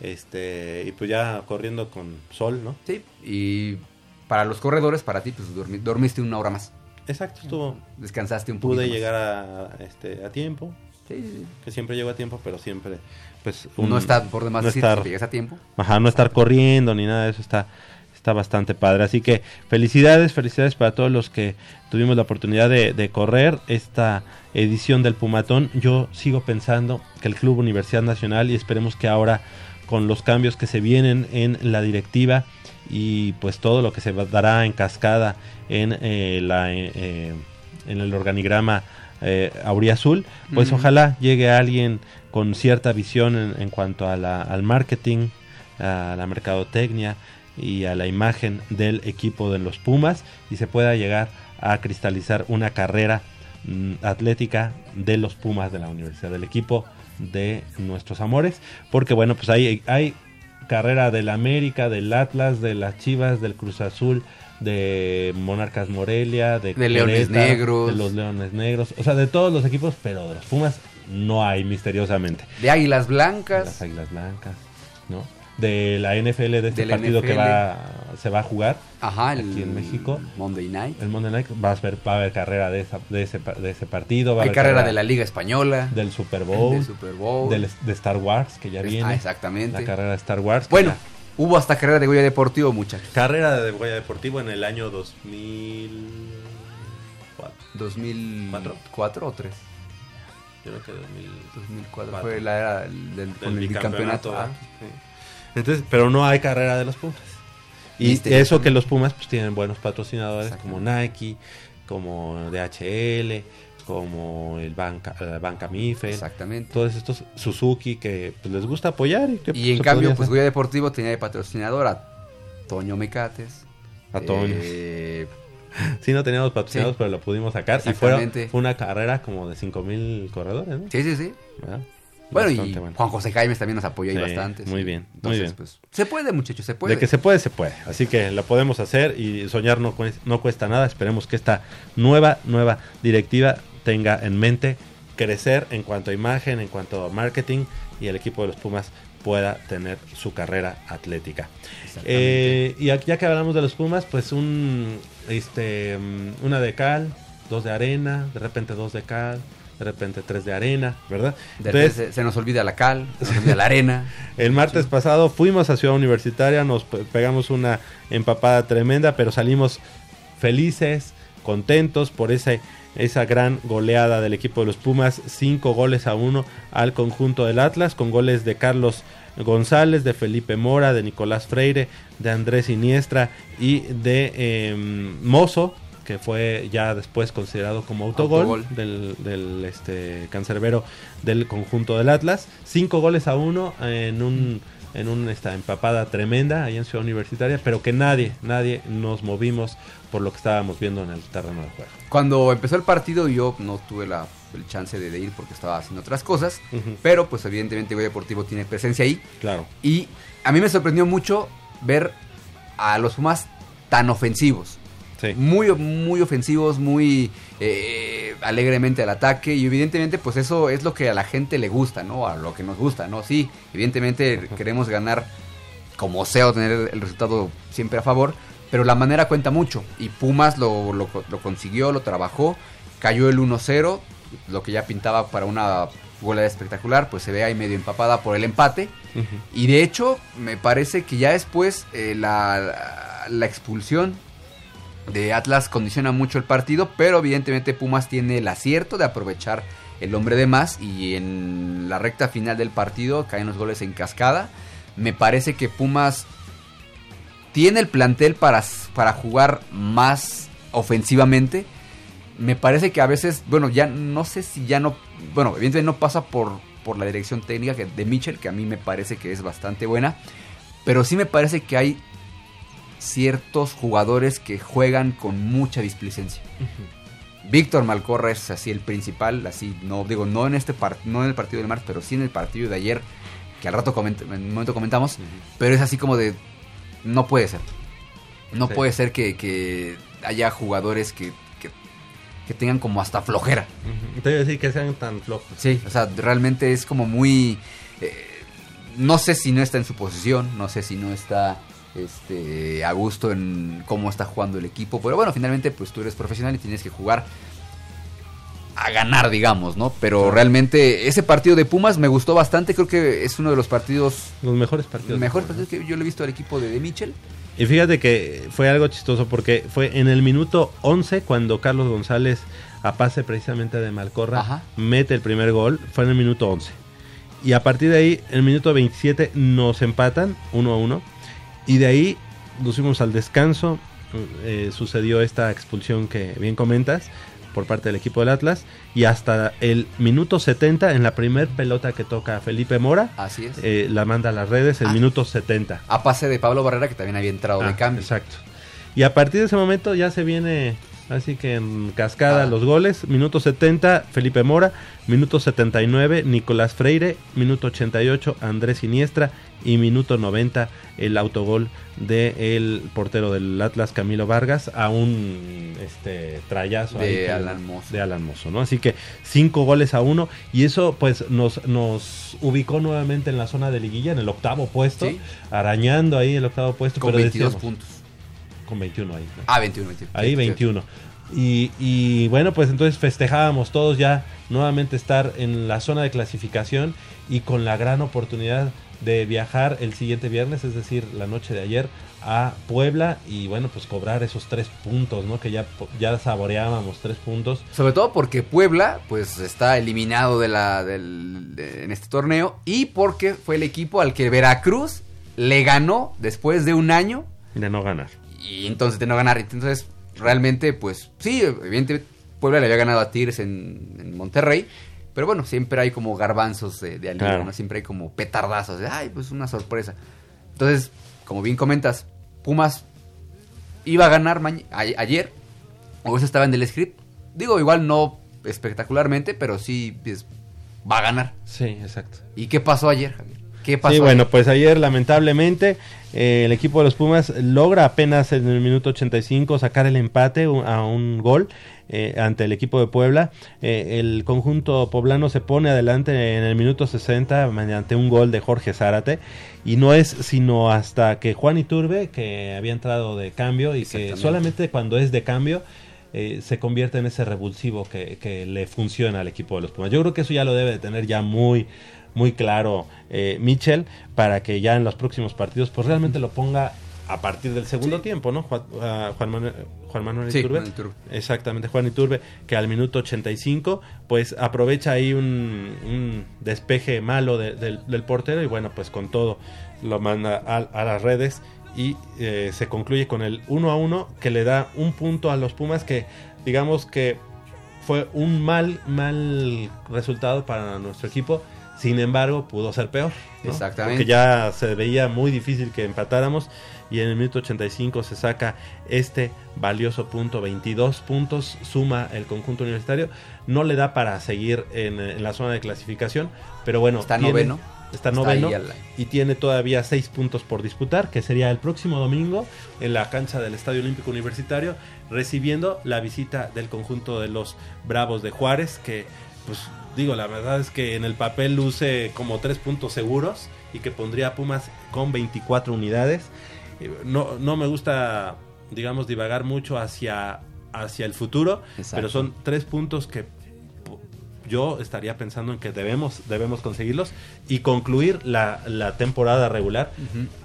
[SPEAKER 1] Este, y pues ya corriendo con sol, ¿no?
[SPEAKER 2] Sí, y para los corredores, para ti, pues dormi- dormiste una hora más.
[SPEAKER 1] Exacto, estuvo.
[SPEAKER 2] Descansaste un poco.
[SPEAKER 1] Pude llegar a, este, a tiempo,
[SPEAKER 2] Sí, sí,
[SPEAKER 1] que siempre llego a tiempo, pero siempre, pues.
[SPEAKER 2] no está por demás
[SPEAKER 1] no
[SPEAKER 2] decir
[SPEAKER 1] estar-
[SPEAKER 2] llegas a tiempo.
[SPEAKER 1] Ajá, no estar corriendo ni nada de eso está, está bastante padre. Así que felicidades, felicidades para todos los que tuvimos la oportunidad de, de correr esta edición del Pumatón. Yo sigo pensando que el Club Universidad Nacional y esperemos que ahora con los cambios que se vienen en la directiva y pues todo lo que se va- dará en cascada en eh, la eh, eh, en el organigrama eh, auriazul, pues ojalá llegue alguien con cierta visión en, en cuanto a la- al marketing, a la mercadotecnia y a la imagen del equipo de los Pumas y se pueda llegar a cristalizar una carrera mm, atlética de los Pumas de la universidad, del equipo de nuestros amores, porque bueno, pues hay, hay carrera del América, del Atlas, de las Chivas, del Cruz Azul, de Monarcas Morelia, de,
[SPEAKER 2] De Leones Negros.
[SPEAKER 1] de los Leones Negros, o sea, de todos los equipos, pero de los Pumas no hay misteriosamente.
[SPEAKER 2] De Águilas
[SPEAKER 1] De
[SPEAKER 2] Blancas.
[SPEAKER 1] las Águilas Blancas, ¿no? De la NFL de este partido que
[SPEAKER 2] NFL.
[SPEAKER 1] va se va a jugar,
[SPEAKER 2] Ajá, el
[SPEAKER 1] Aquí en México.
[SPEAKER 2] Monday Night.
[SPEAKER 1] el Monday Night, va a haber, va a haber carrera de, esa, de, ese, de ese partido, va a
[SPEAKER 2] Hay
[SPEAKER 1] haber
[SPEAKER 2] carrera de la Liga Española.
[SPEAKER 1] del Super Bowl,
[SPEAKER 2] del Super Bowl.
[SPEAKER 1] del- de Star Wars, que ya
[SPEAKER 2] Es-
[SPEAKER 1] viene.
[SPEAKER 2] ah, exactamente.
[SPEAKER 1] La carrera de Star Wars. que
[SPEAKER 2] Bueno,
[SPEAKER 1] ya-
[SPEAKER 2] hubo hasta carrera de Goya Deportivo, muchachos.
[SPEAKER 1] Carrera de Goya Deportivo en el año 2004.
[SPEAKER 2] ¿2004 o 3?
[SPEAKER 1] Yo creo que 2000.
[SPEAKER 2] 2004
[SPEAKER 1] Cuatro.
[SPEAKER 2] fue la era del, del- con
[SPEAKER 1] del
[SPEAKER 2] el bicampeonato.
[SPEAKER 1] ¿verdad?
[SPEAKER 2] Ah,
[SPEAKER 1] Sí. Entonces, pero no hay carrera de los Pumas. Y
[SPEAKER 2] Mister-
[SPEAKER 1] eso que los Pumas pues tienen buenos patrocinadores como. Nike, como DHL, como el Banca, la Banca Mifel,
[SPEAKER 2] Exactamente.
[SPEAKER 1] todos estos Suzuki que pues, les gusta apoyar y que
[SPEAKER 2] Y en cambio, pues. Goya Deportivo tenía de patrocinador a Toño Mecates.
[SPEAKER 1] A Toño.
[SPEAKER 2] eh,
[SPEAKER 1] Sí, no teníamos patrocinados,
[SPEAKER 2] Sí.
[SPEAKER 1] pero lo pudimos sacar. Y fue,
[SPEAKER 2] Exactamente.
[SPEAKER 1] fue una carrera como de 5000 corredores, ¿no?
[SPEAKER 2] sí, sí, sí.
[SPEAKER 1] ¿Verdad?
[SPEAKER 2] Bueno, y
[SPEAKER 1] bueno.
[SPEAKER 2] Juan José Jaimes también nos apoyó ahí
[SPEAKER 1] Sí,
[SPEAKER 2] bastante.
[SPEAKER 1] muy
[SPEAKER 2] sí.
[SPEAKER 1] bien, muy
[SPEAKER 2] Entonces,
[SPEAKER 1] bien.
[SPEAKER 2] pues, se puede, muchachos, se puede.
[SPEAKER 1] De que se puede, se puede. Así que lo podemos hacer y soñar no, cues- no cuesta nada. Esperemos que esta nueva, nueva directiva tenga en mente crecer en cuanto a imagen, en cuanto a marketing y el equipo de los Pumas pueda tener su carrera atlética. Eh, y aquí, ya que hablamos de los Pumas, pues un, este, mm, una de cal, dos de arena, de repente dos de cal, de repente tres de arena, ¿verdad?
[SPEAKER 2] De
[SPEAKER 1] Entonces,
[SPEAKER 2] repente se, se nos olvida la cal, se nos olvida la arena.
[SPEAKER 1] el martes pasado fuimos a Ciudad Universitaria, nos pe- pegamos una empapada tremenda, pero salimos felices, contentos por ese, esa gran goleada del equipo de los Pumas, cinco goles a uno al conjunto del Atlas, con goles de Carlos González, de Felipe Mora, de Nicolás Freire, de Andrés Iniestra y de eh, Mozo, que fue ya después considerado como autogol,
[SPEAKER 2] Autogol.
[SPEAKER 1] del, del este cancerbero del conjunto del Atlas. Cinco goles a uno en un en una esta empapada tremenda ahí en Ciudad Universitaria, pero que nadie, nadie nos movimos por lo que estábamos viendo en el terreno de juego.
[SPEAKER 2] Cuando empezó el partido yo no tuve la, el chance de, ir porque estaba haciendo otras cosas, pero pues evidentemente Goya Deportivo tiene presencia ahí.
[SPEAKER 1] Claro.
[SPEAKER 2] Y a mí me sorprendió mucho ver a los Pumas tan ofensivos.
[SPEAKER 1] Sí.
[SPEAKER 2] Muy, muy ofensivos, muy eh, alegremente al ataque. Y evidentemente, pues eso es lo que a la gente le gusta, ¿no? A lo que nos gusta, ¿no? Sí, evidentemente queremos ganar como sea o tener el resultado siempre a favor. Pero la manera cuenta mucho. Y Pumas lo, lo, lo consiguió, lo trabajó. Cayó el 1-0. Lo que ya pintaba para una goleada espectacular. Pues se ve ahí medio empapada por el empate. Y de hecho, me parece que ya después eh, la, la expulsión de Atlas condiciona mucho el partido, pero evidentemente Pumas tiene el acierto de aprovechar el hombre de más y en la recta final del partido caen los goles en cascada. Me parece que Pumas tiene el plantel para, para jugar más ofensivamente. Me parece que a veces, bueno, ya no sé si ya no, bueno, evidentemente no pasa por, por la dirección técnica de Mitchell, que a mí me parece que es bastante buena, pero sí me parece que hay ciertos jugadores que juegan con mucha displicencia. Víctor Malcorra es así el principal, así no digo no en este par- no en el partido del martes, pero sí en el partido de ayer que al rato coment- en un momento comentamos, pero es así como de no puede ser. No
[SPEAKER 1] Sí.
[SPEAKER 2] puede ser que, que haya jugadores que, que, que tengan como hasta flojera.
[SPEAKER 1] Te a decir que sean tan flojos.
[SPEAKER 2] Sí, o sea, realmente es como muy... eh, no sé si no está en su posición, no sé si no está este, a gusto en cómo está jugando el equipo, pero bueno, finalmente pues tú eres profesional y tienes que jugar a ganar, digamos, ¿no? Pero realmente ese partido de Pumas me gustó bastante, creo que es uno de los partidos,
[SPEAKER 1] Los mejores partidos.
[SPEAKER 2] mejores partidos que yo le he visto al equipo de, de Mitchell.
[SPEAKER 1] Y fíjate que fue algo chistoso porque fue en el minuto 11 cuando Carlos González, a pase precisamente de Malcorra,
[SPEAKER 2] Ajá.
[SPEAKER 1] mete el primer gol. Fue en el minuto 11. Y a partir de ahí, en el minuto 27, nos empatan 1 a 1. Y de ahí nos fuimos al descanso. eh, sucedió esta expulsión que bien comentas por parte del equipo del Atlas. Y hasta el minuto 70, en la primer pelota que toca Felipe Mora,
[SPEAKER 2] Así es.
[SPEAKER 1] eh, la manda a las redes, el
[SPEAKER 2] Ah.
[SPEAKER 1] minuto 70.
[SPEAKER 2] a pase de Pablo Barrera que también había entrado
[SPEAKER 1] Ah,
[SPEAKER 2] de cambio.
[SPEAKER 1] Exacto. Y a partir de ese momento ya se viene, así que en cascada
[SPEAKER 2] Ah.
[SPEAKER 1] los goles. Minuto 70, Felipe Mora. Minuto 79, Nicolás Freire. Minuto 88, Andrés Siniestra. Y minuto 90, el autogol del portero del Atlas, Camilo Vargas, a un este, trayazo
[SPEAKER 2] De
[SPEAKER 1] ahí que-
[SPEAKER 2] Alan Mozo.
[SPEAKER 1] de Alan Mozo, ¿no? Así que cinco goles a uno. Y eso pues nos, nos ubicó nuevamente en la zona de liguilla, en el octavo puesto.
[SPEAKER 2] Sí.
[SPEAKER 1] Arañando ahí el octavo puesto.
[SPEAKER 2] Con
[SPEAKER 1] pero
[SPEAKER 2] 22
[SPEAKER 1] decíamos,
[SPEAKER 2] puntos.
[SPEAKER 1] Con 21 ahí. ¿no?
[SPEAKER 2] Ah, 21, 21.
[SPEAKER 1] ahí 21. Y, y bueno, pues entonces festejábamos todos ya nuevamente estar en la zona de clasificación y con la gran oportunidad de viajar el siguiente viernes, es decir, la noche de ayer, a Puebla y bueno, pues cobrar esos tres puntos, ¿no? Que ya, ya saboreábamos tres puntos.
[SPEAKER 2] Sobre todo porque Puebla, pues está eliminado de la, del, de- en este torneo y porque fue el equipo al que Veracruz le ganó después de un año
[SPEAKER 1] de no ganar.
[SPEAKER 2] Y entonces de no ganar. Entonces, realmente, pues sí, evidentemente Puebla le había ganado a Tigres en, en Monterrey. Pero bueno, siempre hay como garbanzos de, de
[SPEAKER 1] Claro.
[SPEAKER 2] ¿no? Siempre hay como petardazos de, ay, pues una sorpresa. Entonces, como bien comentas, Pumas iba a ganar ayer, o eso estaba en el script. Digo, igual no espectacularmente, pero sí pues, va a ganar.
[SPEAKER 1] Sí, exacto.
[SPEAKER 2] ¿Y qué pasó ayer, Javier? ¿Qué pasó?
[SPEAKER 1] Sí, bueno, pues ayer lamentablemente eh, el equipo de los Pumas logra apenas en el minuto 85 sacar el empate a un gol eh, ante el equipo de Puebla. Eh, el conjunto poblano se pone adelante en el minuto 60 mediante un gol de Jorge Zárate y no es sino hasta que Juan Iturbe, que había entrado de cambio y que solamente cuando es de cambio eh, se convierte en ese revulsivo que, que le funciona al equipo de los Pumas. Yo creo que eso ya lo debe de tener ya muy muy claro eh, Mitchell para que ya en los próximos partidos pues realmente lo ponga a partir del segundo tiempo, ¿no? Juan, a Juan Manuel, Juan Manuel
[SPEAKER 2] Sí,
[SPEAKER 1] Iturbe.
[SPEAKER 2] Juan Iturbe.
[SPEAKER 1] Exactamente, Juan Iturbe, que al minuto 85 pues aprovecha ahí un, un despeje malo de- del, del portero y bueno, pues con todo lo manda a, a las redes y eh, se concluye con el 1 a 1 que le da un punto a los Pumas que digamos que fue un mal, mal resultado para nuestro equipo. Sin embargo, pudo ser peor. ¿no?
[SPEAKER 2] Exactamente.
[SPEAKER 1] Porque ya se veía muy difícil que empatáramos. Y en el minuto 85 se saca este valioso punto. 22 puntos suma el conjunto universitario. No le da para seguir en, en la zona de clasificación. Pero bueno,
[SPEAKER 2] Está
[SPEAKER 1] tiene-
[SPEAKER 2] noveno.
[SPEAKER 1] Está noveno y tiene todavía seis puntos por disputar, que sería el próximo domingo en la cancha del Estadio Olímpico Universitario, recibiendo la visita del conjunto de los Bravos de Juárez, que pues digo, la verdad es que en el papel luce como tres puntos seguros y que pondría a Pumas con 24 unidades. Eh, No, no me gusta, digamos, divagar mucho hacia, hacia el futuro,
[SPEAKER 2] Exacto.
[SPEAKER 1] pero son tres puntos que yo estaría pensando en que debemos, debemos conseguirlos y concluir la, la temporada regular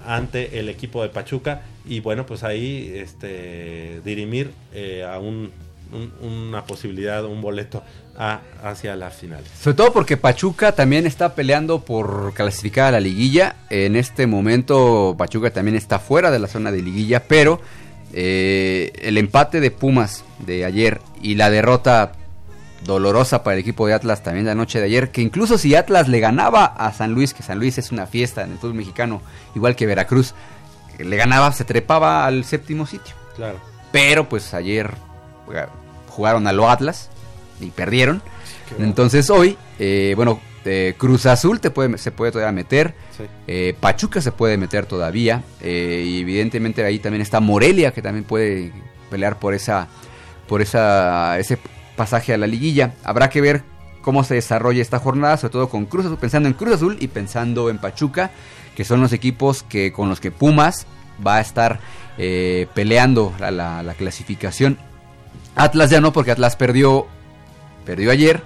[SPEAKER 1] ante el equipo de Pachuca y bueno pues ahí este dirimir eh, a un, un- una posibilidad un boleto a, hacia la final
[SPEAKER 2] Sobre todo porque Pachuca también está peleando por clasificar a la liguilla. En este momento Pachuca también está fuera de la zona de liguilla, pero eh, el empate de Pumas de ayer y la derrota dolorosa para el equipo de Atlas también la noche de ayer, que incluso si Atlas le ganaba a San Luis, que San Luis es una fiesta en el fútbol mexicano, igual que Veracruz, le ganaba, se trepaba al séptimo sitio.
[SPEAKER 1] claro
[SPEAKER 2] Pero pues ayer jugaron a lo Atlas y perdieron. Entonces hoy, eh, bueno, eh, Cruz Azul te puede, se puede todavía meter,
[SPEAKER 1] Sí.
[SPEAKER 2] eh, Pachuca se puede meter todavía, y evidentemente ahí también está Morelia que también puede pelear por esa, por esa, ese pasaje a la liguilla. Habrá que ver cómo se desarrolla esta jornada, sobre todo con Cruz Azul, pensando en Cruz Azul y pensando en Pachuca, que son los equipos que con los que Pumas va a estar eh, peleando la, la- la clasificación. Atlas ya no, porque Atlas perdió, perdió ayer.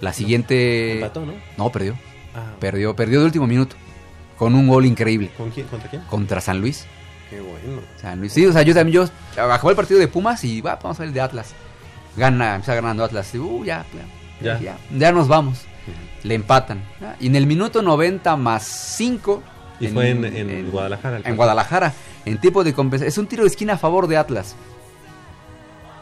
[SPEAKER 2] La siguiente,
[SPEAKER 1] Empató, ¿no?
[SPEAKER 2] no perdió,
[SPEAKER 1] Ah,
[SPEAKER 2] perdió, perdió de último minuto con un gol increíble
[SPEAKER 1] ¿Con quién? ¿Contra quién?
[SPEAKER 2] contra San Luis.
[SPEAKER 1] Qué bueno.
[SPEAKER 2] San Luis. Sí, o sea, yo también, yo acabó el partido de Pumas y va, vamos a ver el de Atlas. Gana, empieza ganando Atlas. Y, uh, ya, ya,
[SPEAKER 1] Ya.
[SPEAKER 2] ya, ya nos vamos. Le empatan. Y en el minuto 90 más 5.
[SPEAKER 1] Y fue en- en Guadalajara,
[SPEAKER 2] En. Guadalajara. En tipo de compensación. Es un tiro de esquina a favor de Atlas.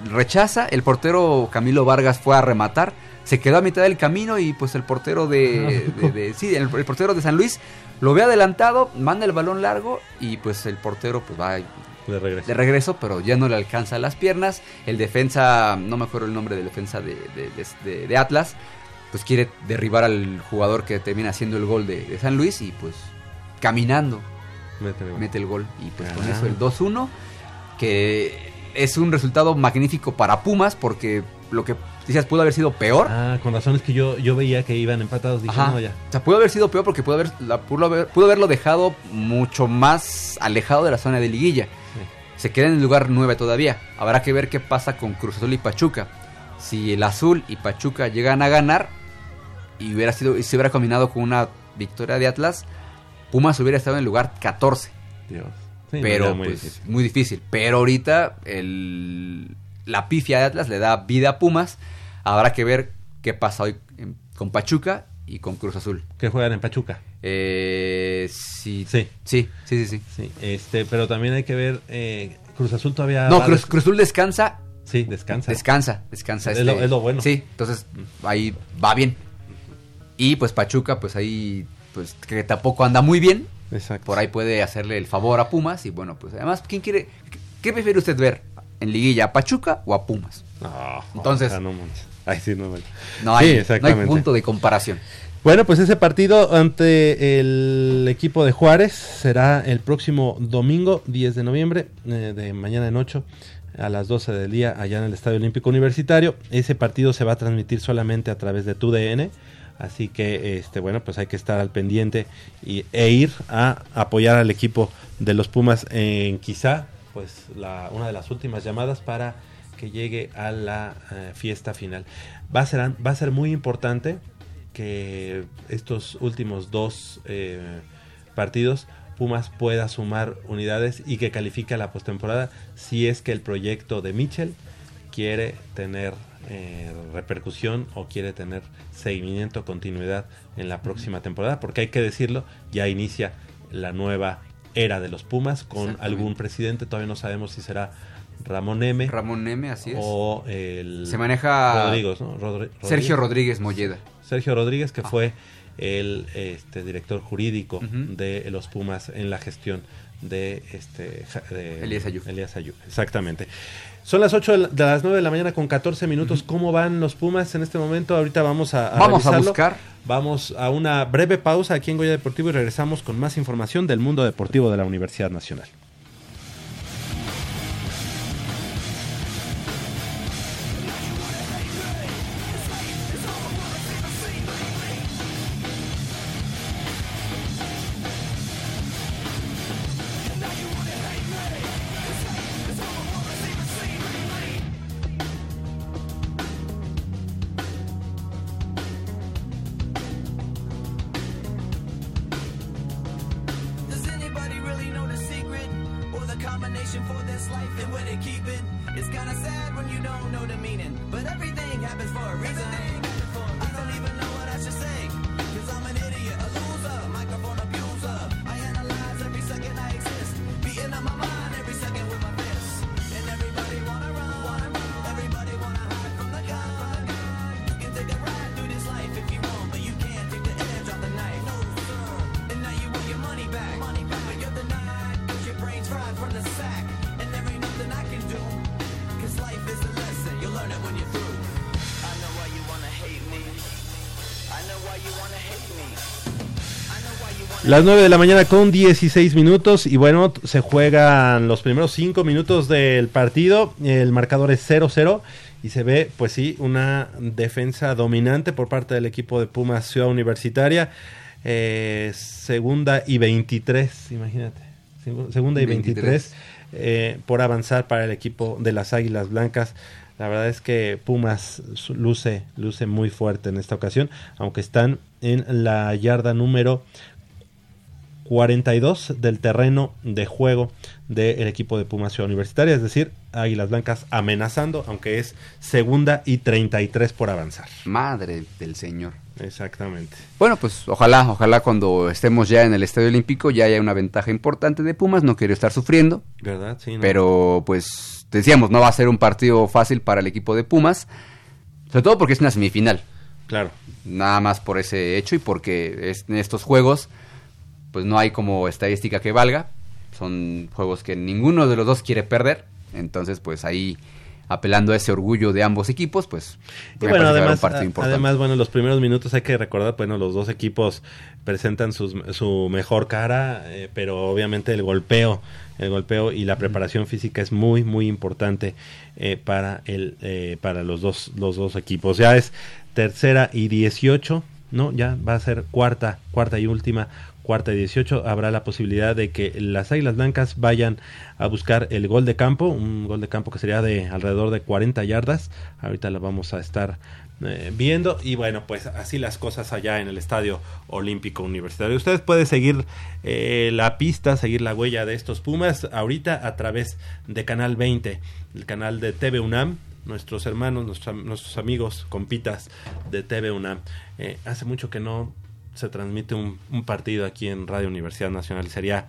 [SPEAKER 2] Rechaza. El portero Camilo Vargas fue a rematar. Se quedó a mitad del camino y pues el portero de, de- de- sí, el, el portero de San Luis lo ve adelantado, manda el balón largo y pues el portero pues va
[SPEAKER 1] De regreso.
[SPEAKER 2] de regreso, pero ya no le alcanza las piernas. El defensa, no me acuerdo el nombre del defensa de, de- de- de- de Atlas, pues quiere derribar al jugador que termina haciendo el gol de, de San Luis y pues caminando mete el gol. Y pues con
[SPEAKER 1] Ah.
[SPEAKER 2] eso el 2-1, que es un resultado magnífico para Pumas porque lo que quizás pudo haber sido peor.
[SPEAKER 1] Ah, con razón es que yo, yo veía que iban empatados. Dije,
[SPEAKER 2] Ajá.
[SPEAKER 1] no, ya.
[SPEAKER 2] O sea, pudo haber sido peor porque pudo, haber, la- pudo, haber- pudo haberlo dejado mucho más alejado de la zona de liguilla. Se queda en el lugar 9 todavía. Habrá que ver qué pasa con Cruz Azul y Pachuca. Si el Azul y Pachuca llegan a ganar y hubiera sido y se hubiera combinado con una victoria de Atlas, Pumas hubiera estado en el lugar 14.
[SPEAKER 1] Dios. Sí,
[SPEAKER 2] pero
[SPEAKER 1] muy
[SPEAKER 2] pues
[SPEAKER 1] difícil.
[SPEAKER 2] muy difícil. Pero ahorita el, la pifia de Atlas le da vida a Pumas. Habrá que ver qué pasa hoy en- con Pachuca y con Cruz Azul.
[SPEAKER 1] Que juegan en Pachuca.
[SPEAKER 2] Eh, sí,
[SPEAKER 1] Sí.
[SPEAKER 2] sí, sí, sí, sí.
[SPEAKER 1] Sí, este, pero también hay que ver. eh, Cruz Azul todavía.
[SPEAKER 2] No, Cruz, Cruz Azul descansa,
[SPEAKER 1] Sí, descansa.
[SPEAKER 2] descansa, descansa.
[SPEAKER 1] Es lo- es lo bueno.
[SPEAKER 2] Sí, entonces ahí va bien. Y pues Pachuca, pues ahí, pues que tampoco anda muy bien.
[SPEAKER 1] Exacto.
[SPEAKER 2] Por ahí puede hacerle el favor a Pumas. Y bueno, pues además, ¿quién quiere? ¿Qué prefiere usted ver? ¿En liguilla a Pachuca o a Pumas?
[SPEAKER 1] No,
[SPEAKER 2] Entonces-
[SPEAKER 1] no. Ay, sí, no.
[SPEAKER 2] No hay,
[SPEAKER 1] Sí,
[SPEAKER 2] no hay punto de comparación.
[SPEAKER 1] Bueno, pues ese partido ante el equipo de Juárez será el próximo domingo 10 de noviembre, eh, de mañana en 8 a las 12 del día allá en el Estadio Olímpico Universitario. Ese partido se va a transmitir solamente a través de TUDN, así que este bueno, pues hay que estar al pendiente y, e ir a apoyar al equipo de los Pumas en quizá pues la, una de las últimas llamadas para que llegue a la eh, fiesta final. Va a ser va a ser muy importante que estos últimos dos eh, partidos Pumas pueda sumar unidades y que califique a la postemporada si es que el proyecto de Mitchell quiere tener eh, repercusión o quiere tener seguimiento, continuidad en la próxima temporada, porque hay que decirlo, ya inicia la nueva era de los Pumas con algún presidente, todavía no sabemos si será Ramón M
[SPEAKER 2] Ramón Neme, así es.
[SPEAKER 1] o el
[SPEAKER 2] Se maneja
[SPEAKER 1] Rodríguez, ¿no? Rodri-
[SPEAKER 2] Sergio
[SPEAKER 1] Rodríguez.
[SPEAKER 2] Molleda.
[SPEAKER 1] Sergio Rodríguez, que
[SPEAKER 2] Ah.
[SPEAKER 1] fue el este, director jurídico de los Pumas en la gestión de este de
[SPEAKER 2] Elías Ayub.
[SPEAKER 1] Elías Ayub, exactamente. Son las 8 de, la- de las 9 de la mañana con 14 minutos. ¿Cómo van los Pumas en este momento? Ahorita vamos a, a
[SPEAKER 2] Vamos a buscar.
[SPEAKER 1] Vamos a una breve pausa aquí en Goya Deportivo y regresamos con más información del mundo deportivo de la Universidad Nacional. Las 9 de la mañana con 16 minutos y bueno, se juegan los primeros 5 minutos del partido, el marcador es 0-0 y se ve pues sí una defensa dominante por parte del equipo de Pumas Ciudad Universitaria, eh, segunda y 23, imagínate, segunda y 23, eh, por avanzar para el equipo de las Águilas Blancas. La verdad es que Pumas luce, luce muy fuerte en esta ocasión, aunque están en la yarda número 42 del terreno de juego del equipo de Pumas Ciudad Universitaria, es decir, Águilas Blancas amenazando, aunque es segunda y 33 por avanzar.
[SPEAKER 2] Madre del señor.
[SPEAKER 1] Exactamente.
[SPEAKER 2] Bueno, pues ojalá, ojalá cuando estemos ya en el Estadio Olímpico ya haya una ventaja importante de Pumas. No quiero estar sufriendo,
[SPEAKER 1] ¿Verdad? Sí, no.
[SPEAKER 2] pero pues decíamos, no va a ser un partido fácil para el equipo de Pumas. Sobre todo porque es una semifinal.
[SPEAKER 1] Claro.
[SPEAKER 2] Nada más por ese hecho y porque es- en estos juegos pues no hay como estadística que valga. Son juegos que ninguno de los dos quiere perder. Entonces pues ahí apelando a ese orgullo de ambos equipos, pues
[SPEAKER 1] Y bueno, además,
[SPEAKER 2] un partido importante.
[SPEAKER 1] además, bueno, los primeros minutos hay que recordar, bueno, los dos equipos presentan sus- su mejor cara, eh, pero obviamente el golpeo, el golpeo y la preparación física es muy, muy importante eh, para el, eh, para los dos, los dos equipos. Ya es tercera y 18, ¿no? Ya va a ser cuarta, cuarta y última, cuarta y 18. Habrá la posibilidad de que las Águilas Blancas vayan a buscar el gol de campo, un gol de campo que sería de alrededor de 40 yardas. Ahorita lo vamos a estar eh, viendo y bueno, pues así las cosas allá en el Estadio Olímpico Universitario. Ustedes pueden seguir eh, la pista, seguir la huella de estos Pumas ahorita a través de Canal 20, el canal de TV UNAM. Nuestros hermanos, nuestros, am- nuestros amigos, compitas de TV UNAM. Eh, hace mucho que no se transmite un, un partido aquí en Radio Universidad Nacional. Sería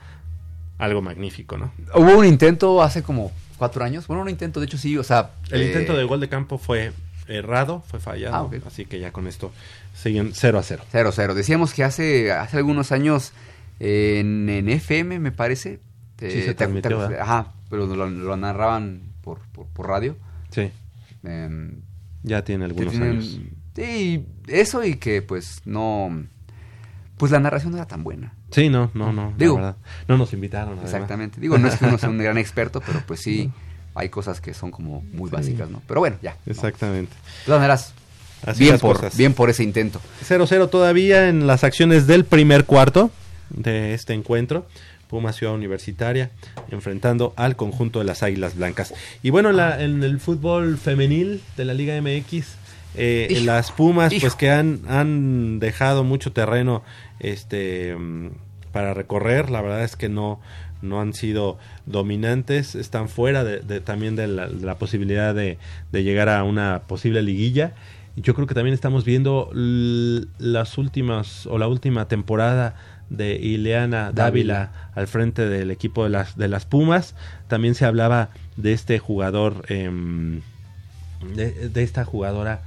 [SPEAKER 1] algo magnífico, ¿no?
[SPEAKER 2] Hubo un intento hace como cuatro años. Bueno, un intento, de hecho sí, o sea...
[SPEAKER 1] El
[SPEAKER 2] eh,
[SPEAKER 1] intento de gol de campo fue errado, fue fallado,
[SPEAKER 2] Ah,
[SPEAKER 1] así que ya con esto siguen 0 a 0.
[SPEAKER 2] 0-0. Decíamos que hace, hace algunos años eh, en, en FM, me parece. eh,
[SPEAKER 1] Sí, se
[SPEAKER 2] te-
[SPEAKER 1] transmitió,
[SPEAKER 2] te-. Ajá, pero lo, lo narraban por, por, por radio.
[SPEAKER 1] Sí,
[SPEAKER 2] em,
[SPEAKER 1] ya tiene algunos
[SPEAKER 2] tienen-
[SPEAKER 1] años.
[SPEAKER 2] Sí, eso y que pues no... Pues la narración no era tan buena.
[SPEAKER 1] Sí, no, no, no,
[SPEAKER 2] Digo-
[SPEAKER 1] la verdad. No nos invitaron. además.
[SPEAKER 2] Exactamente. Digo, no es que uno sea un gran experto, pero pues sí, hay cosas que son como muy
[SPEAKER 1] Sí.
[SPEAKER 2] básicas, ¿no? Pero bueno, ya. ¿no?
[SPEAKER 1] Exactamente.
[SPEAKER 2] De todas maneras,
[SPEAKER 1] Así
[SPEAKER 2] bien por,
[SPEAKER 1] cosas.
[SPEAKER 2] bien por ese intento.
[SPEAKER 1] 0-0 todavía en las acciones del primer cuarto de este encuentro. Puma Ciudad Universitaria enfrentando al conjunto de las Águilas Blancas. Y bueno, en, la- en el fútbol femenil de la Liga MX, eh,
[SPEAKER 2] Hijo,
[SPEAKER 1] las Pumas,
[SPEAKER 2] hijo.
[SPEAKER 1] pues que han, han dejado mucho terreno este para recorrer. La verdad es que no, no han sido dominantes, están fuera de, de- también de la, de la posibilidad de, de llegar a una posible liguilla. Yo creo que también estamos viendo las últimas o la última temporada de Ileana Dávila al frente del equipo de las de las Pumas. También se hablaba de este jugador, em, de, de esta jugadora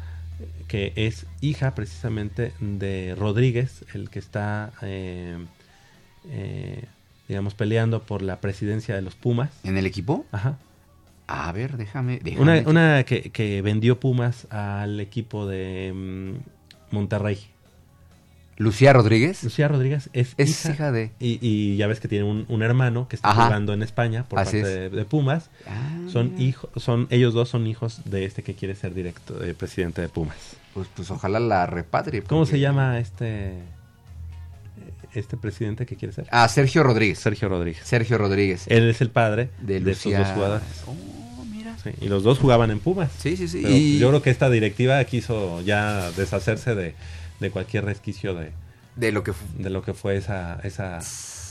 [SPEAKER 1] que es hija precisamente de Rodríguez, el que está, em, eh, digamos, peleando por la presidencia de los Pumas.
[SPEAKER 2] ¿En el equipo?
[SPEAKER 1] Ajá.
[SPEAKER 2] A ver, déjame...
[SPEAKER 1] Una,
[SPEAKER 2] déjame-
[SPEAKER 1] una que, que vendió Pumas al equipo de mm, Monterrey.
[SPEAKER 2] Lucía Rodríguez.
[SPEAKER 1] Lucía Rodríguez es,
[SPEAKER 2] Es
[SPEAKER 1] hija,
[SPEAKER 2] hija de...
[SPEAKER 1] y, y ya ves que tiene un, un hermano que está
[SPEAKER 2] Ajá.
[SPEAKER 1] jugando en España por
[SPEAKER 2] Así
[SPEAKER 1] parte
[SPEAKER 2] es.
[SPEAKER 1] de, de Pumas.
[SPEAKER 2] Ah,
[SPEAKER 1] Son hijos, son ellos dos son hijos de este que quiere ser directo eh, presidente de Pumas.
[SPEAKER 2] Pues, pues ojalá la repatrie.
[SPEAKER 1] ¿Cómo se llama este este presidente que quiere ser?
[SPEAKER 2] Ah, Sergio Rodríguez.
[SPEAKER 1] Sergio Rodríguez.
[SPEAKER 2] Sergio Rodríguez.
[SPEAKER 1] Él es el padre
[SPEAKER 2] de
[SPEAKER 1] de, estos dos jugadores.
[SPEAKER 2] Oh, mira.
[SPEAKER 1] Sí, y los dos jugaban en Pumas.
[SPEAKER 2] Sí, sí, sí.
[SPEAKER 1] Pero
[SPEAKER 2] y
[SPEAKER 1] Yo creo que esta directiva quiso ya deshacerse de, de cualquier resquicio de,
[SPEAKER 2] de lo que...
[SPEAKER 1] de lo que fue esa, esa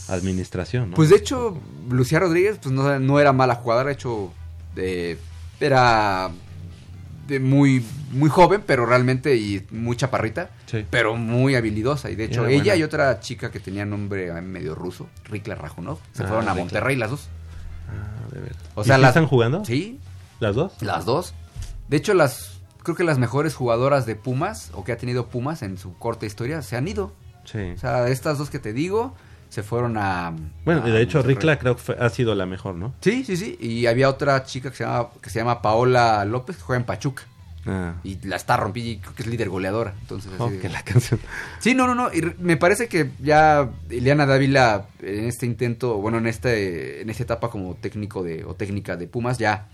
[SPEAKER 1] administración. ¿no?
[SPEAKER 2] Pues de hecho, Lucía Rodríguez pues no, no era mala jugadora, de hecho eh, era muy muy joven, pero realmente y muy chaparrita,
[SPEAKER 1] Sí.
[SPEAKER 2] pero muy habilidosa y de hecho ella
[SPEAKER 1] buena.
[SPEAKER 2] y otra chica que tenía nombre eh, medio ruso, Rikla Rajunov, se
[SPEAKER 1] Ah,
[SPEAKER 2] fueron a
[SPEAKER 1] Rikla.
[SPEAKER 2] Monterrey las dos.
[SPEAKER 1] Ah, de veras.
[SPEAKER 2] O
[SPEAKER 1] ¿Y
[SPEAKER 2] sea,
[SPEAKER 1] sí
[SPEAKER 2] las-
[SPEAKER 1] están jugando?
[SPEAKER 2] Sí,
[SPEAKER 1] ¿Las dos?
[SPEAKER 2] las dos. De hecho las creo que las mejores jugadoras de Pumas o que ha tenido Pumas en su corta historia se han ido.
[SPEAKER 1] Sí.
[SPEAKER 2] O sea, estas dos que te digo se fueron a
[SPEAKER 1] Bueno,
[SPEAKER 2] a
[SPEAKER 1] de hecho. Ricla creo que ha sido la mejor, ¿no?
[SPEAKER 2] Sí, sí, sí. Y había otra chica que se llama, que se llama Paola López, que juega en Pachuca.
[SPEAKER 1] Ah.
[SPEAKER 2] Y la está rompiendo y creo que es líder goleadora. Entonces, así
[SPEAKER 1] Oh,
[SPEAKER 2] de-
[SPEAKER 1] que la canción.
[SPEAKER 2] Sí, no, no, no. Y me parece que ya Ileana Dávila en este intento, bueno, en este, en esta etapa como técnico de o técnica de Pumas ya,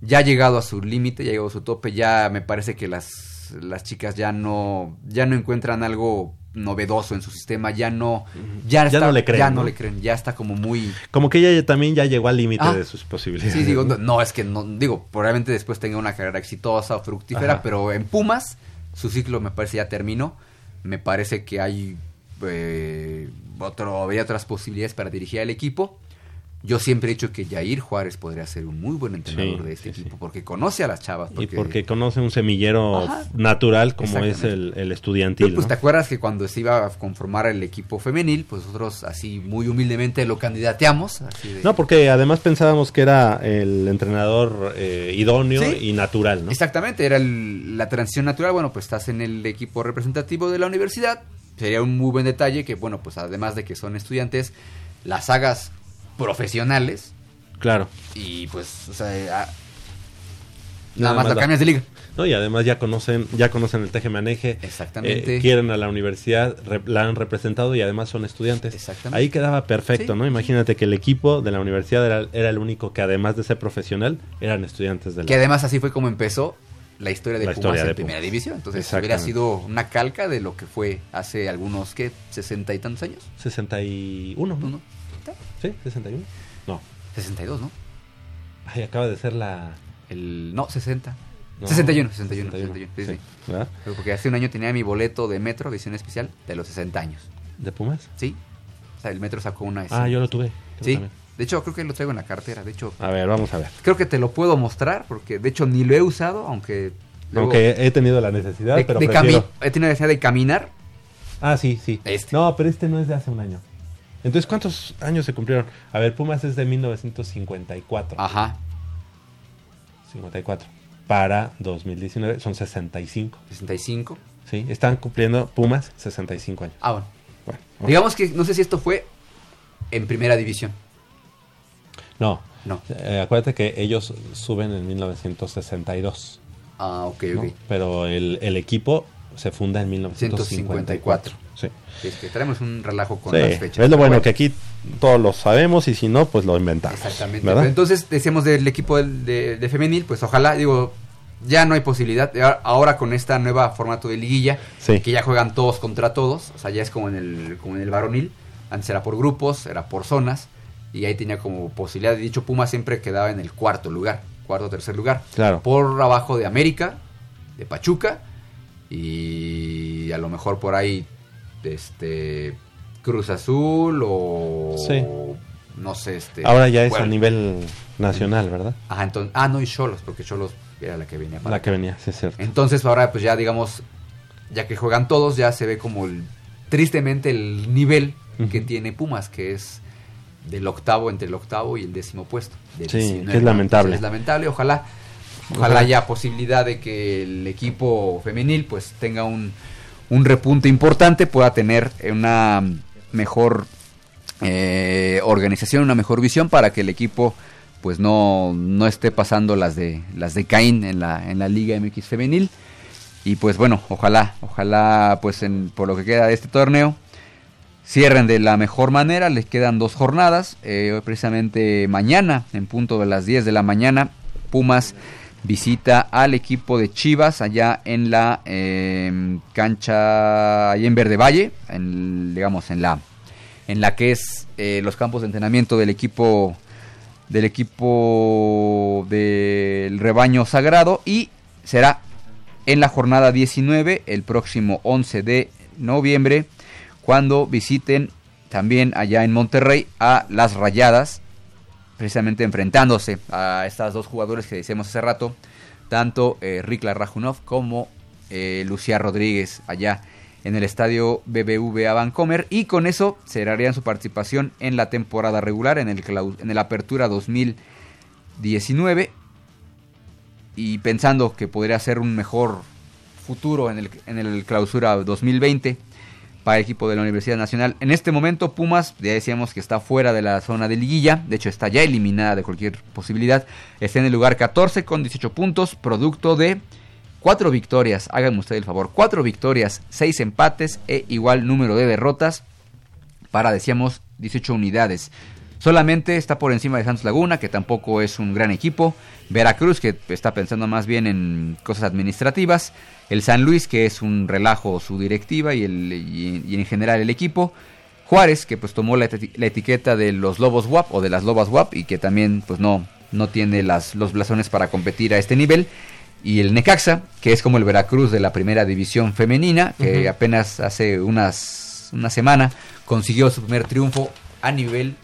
[SPEAKER 2] ya ha llegado a su límite, ya ha llegado a su tope. Ya me parece que las, las chicas ya no, ya no encuentran algo novedoso en su sistema, ya no, ya,
[SPEAKER 1] Ya
[SPEAKER 2] está-
[SPEAKER 1] no le creen,
[SPEAKER 2] ya no
[SPEAKER 1] ¿no?
[SPEAKER 2] le creen, ya está como muy
[SPEAKER 1] Como que ella ya- también ya llegó al límite
[SPEAKER 2] Ah.
[SPEAKER 1] de sus posibilidades.
[SPEAKER 2] Sí, digo,
[SPEAKER 1] ¿no?
[SPEAKER 2] no, no, es que no, digo, probablemente después tenga una carrera exitosa o fructífera,
[SPEAKER 1] Ajá.
[SPEAKER 2] pero en Pumas su ciclo me parece ya terminó. Me parece que hay eh, otro, había otras posibilidades para dirigir al equipo. Yo siempre he dicho que Jair Juárez podría ser un muy buen entrenador
[SPEAKER 1] Sí,
[SPEAKER 2] de este
[SPEAKER 1] sí,
[SPEAKER 2] equipo
[SPEAKER 1] sí.
[SPEAKER 2] porque conoce a las chavas.
[SPEAKER 1] Y porque conoce un semillero
[SPEAKER 2] Ajá.
[SPEAKER 1] natural como es el, el estudiantil.
[SPEAKER 2] pues
[SPEAKER 1] ¿no?
[SPEAKER 2] te acuerdas que cuando se iba a conformar el equipo femenil, pues nosotros así muy humildemente lo candidateamos. así de-
[SPEAKER 1] No, porque además pensábamos que era el entrenador eh, idóneo y natural, ¿no?
[SPEAKER 2] Exactamente, era el- la transición natural. Bueno, pues estás en el equipo representativo de la universidad. Sería un muy buen detalle que, bueno, pues además de que son estudiantes, las hagas profesionales
[SPEAKER 1] Claro.
[SPEAKER 2] y pues, o sea, a- nada,
[SPEAKER 1] Nada
[SPEAKER 2] más la cambias de liga.
[SPEAKER 1] No, y además ya conocen, ya conocen el teje-maneje.
[SPEAKER 2] Exactamente.
[SPEAKER 1] eh, quieren a la universidad, re- la han representado y además son estudiantes.
[SPEAKER 2] Exactamente.
[SPEAKER 1] Ahí quedaba perfecto,
[SPEAKER 2] Sí.
[SPEAKER 1] ¿no? Imagínate que el equipo de la universidad era, era el único que además de ser profesional, eran estudiantes de la...
[SPEAKER 2] Que además así fue como empezó la historia de
[SPEAKER 1] La
[SPEAKER 2] Pumas
[SPEAKER 1] historia
[SPEAKER 2] en
[SPEAKER 1] de
[SPEAKER 2] primera
[SPEAKER 1] Pumas.
[SPEAKER 2] división. Entonces hubiera
[SPEAKER 1] Exactamente.
[SPEAKER 2] sido una calca de lo que fue hace algunos, ¿qué? ¿60 y tantos años?
[SPEAKER 1] 61, ¿no? ¿Sí? ¿61? No.
[SPEAKER 2] 62, ¿no?
[SPEAKER 1] Ay, acaba de ser la...
[SPEAKER 2] El, no, 60.
[SPEAKER 1] no,
[SPEAKER 2] 61, 61, 61, sí, sí.
[SPEAKER 1] ¿Verdad?
[SPEAKER 2] Pero Porque hace un año tenía mi boleto de metro, edición especial, de los 60 años.
[SPEAKER 1] ¿De Pumas?
[SPEAKER 2] ¿Sí? O sea, el metro sacó una.
[SPEAKER 1] Ah, yo lo tuve.
[SPEAKER 2] Sí.
[SPEAKER 1] también.
[SPEAKER 2] De hecho, creo que lo traigo en la cartera. De hecho,
[SPEAKER 1] A ver, vamos a ver.
[SPEAKER 2] creo que te lo puedo mostrar porque de hecho ni lo he usado, aunque. luego-
[SPEAKER 1] Aunque he tenido la necesidad,
[SPEAKER 2] de,
[SPEAKER 1] pero
[SPEAKER 2] de
[SPEAKER 1] prefiero...
[SPEAKER 2] cami- he tenido la necesidad de caminar.
[SPEAKER 1] Ah, sí, sí.
[SPEAKER 2] Este.
[SPEAKER 1] No, pero este no es de hace un año. Entonces, ¿cuántos años se cumplieron? A ver, Pumas es de 1954.
[SPEAKER 2] Ajá.
[SPEAKER 1] 54. Para 2019 son 65.
[SPEAKER 2] 65.
[SPEAKER 1] Sí, están cumpliendo Pumas 65 años.
[SPEAKER 2] Ah, bueno.
[SPEAKER 1] Bueno.
[SPEAKER 2] Digamos que no sé si esto fue en primera división.
[SPEAKER 1] No,
[SPEAKER 2] No.
[SPEAKER 1] eh, acuérdate que ellos suben en 1962.
[SPEAKER 2] Ah, ok,
[SPEAKER 1] ¿no?
[SPEAKER 2] ok.
[SPEAKER 1] Pero el, el equipo se funda en 1954.
[SPEAKER 2] 154.
[SPEAKER 1] Sí.
[SPEAKER 2] Es que traemos un relajo con
[SPEAKER 1] Sí,
[SPEAKER 2] las fechas.
[SPEAKER 1] es lo bueno,
[SPEAKER 2] Bueno.
[SPEAKER 1] que aquí todos lo sabemos y si no, pues lo inventamos.
[SPEAKER 2] Exactamente. entonces decíamos del equipo de, de femenil, pues ojalá, digo, ya no hay posibilidad. Ahora con esta nueva formato de liguilla,
[SPEAKER 1] Sí.
[SPEAKER 2] que ya juegan todos contra todos, o sea, ya es como en el, como en el varonil. Antes era por grupos, era por zonas, y ahí tenía como posibilidad. De dicho, Puma siempre quedaba en el cuarto lugar, cuarto o tercer lugar.
[SPEAKER 1] Claro.
[SPEAKER 2] Por abajo de América, de Pachuca, y a lo mejor por ahí, este, Cruz Azul o...
[SPEAKER 1] Sí.
[SPEAKER 2] No sé, este...
[SPEAKER 1] Ahora ya es
[SPEAKER 2] bueno,
[SPEAKER 1] a nivel nacional, ¿verdad?
[SPEAKER 2] Ajá, entonces, ah, no, y Cholos, porque Cholos era la que venía para
[SPEAKER 1] La que venía, sí es cierto.
[SPEAKER 2] Entonces, ahora, pues ya digamos, ya que juegan todos, ya se ve como el, tristemente el nivel que tiene Pumas, que es del octavo, entre el octavo y el décimo puesto.
[SPEAKER 1] Sí,
[SPEAKER 2] 19.
[SPEAKER 1] que es lamentable.
[SPEAKER 2] Es lamentable, ojalá, ojalá
[SPEAKER 1] Ojalá.
[SPEAKER 2] haya posibilidad de que el equipo femenil pues tenga un, un repunte importante, pueda tener una mejor eh, organización, una mejor visión para que el equipo pues no, no esté pasando las de las de Caín en la, en la Liga MX femenil. Y pues bueno, ojalá, ojalá pues por lo que queda de este torneo cierren de la mejor manera. Les quedan dos jornadas. eh, precisamente mañana, en punto de las 10 de la mañana, Pumas visita al equipo de Chivas allá en la eh, cancha, allá en Verde Valle, en, digamos en la, en la que es eh, los campos de entrenamiento del equipo del equipo del rebaño sagrado y será en la jornada 19 el próximo 11 de noviembre cuando visiten también allá en Monterrey a las Rayadas precisamente enfrentándose a estas dos jugadores que decíamos hace rato tanto eh, Rikla Rajunov como eh, Lucía Rodríguez allá en el estadio BBVA Vancomer. Y con eso cerrarían su participación en la temporada regular en el, en el Apertura 2019 y pensando que podría ser un mejor futuro en el, en el clausura 2020 para el equipo de la Universidad Nacional. En este momento Pumas, ya decíamos que está fuera de la zona de liguilla, de hecho está ya eliminada de cualquier posibilidad, está en el lugar 14 con 18 puntos, producto de cuatro victorias, háganme usted el favor, cuatro victorias, seis empates e igual número de derrotas para, decíamos, 18 unidades. Solamente está por encima de Santos Laguna, que tampoco es un gran equipo. Veracruz, que está pensando más bien en cosas administrativas. El San Luis, que es un relajo su directiva y, el, y, y en general el equipo. Juárez, que pues tomó la, eti- la etiqueta de los Lobos WAP o de las Lobas WAP y que también pues no, no tiene las, los blasones para competir a este nivel. Y el Necaxa, que es como el Veracruz de la primera división femenina, que apenas hace unas, una semana consiguió su primer triunfo a nivel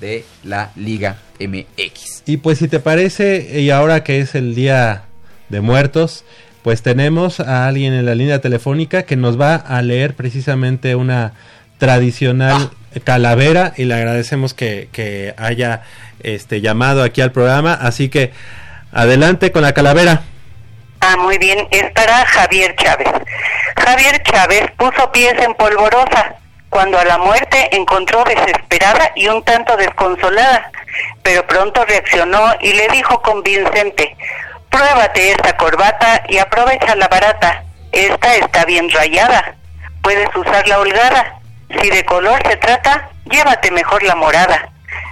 [SPEAKER 2] de la Liga MX.
[SPEAKER 1] Y pues si te parece, y ahora que es el Día de Muertos, pues tenemos a alguien en la línea telefónica que nos va a leer precisamente una tradicional calavera y le agradecemos que, que haya este llamado aquí al programa. Así que adelante con la calavera.
[SPEAKER 4] Ah, muy bien, es para Javier Chávez. Javier Chávez puso pies en polvorosa cuando a la muerte encontró desesperada y un tanto desconsolada, pero pronto reaccionó y le dijo convincente, pruébate esta corbata y aprovecha la barata, esta está bien rayada, puedes usar la holgada, si de color se trata, llévate mejor la morada.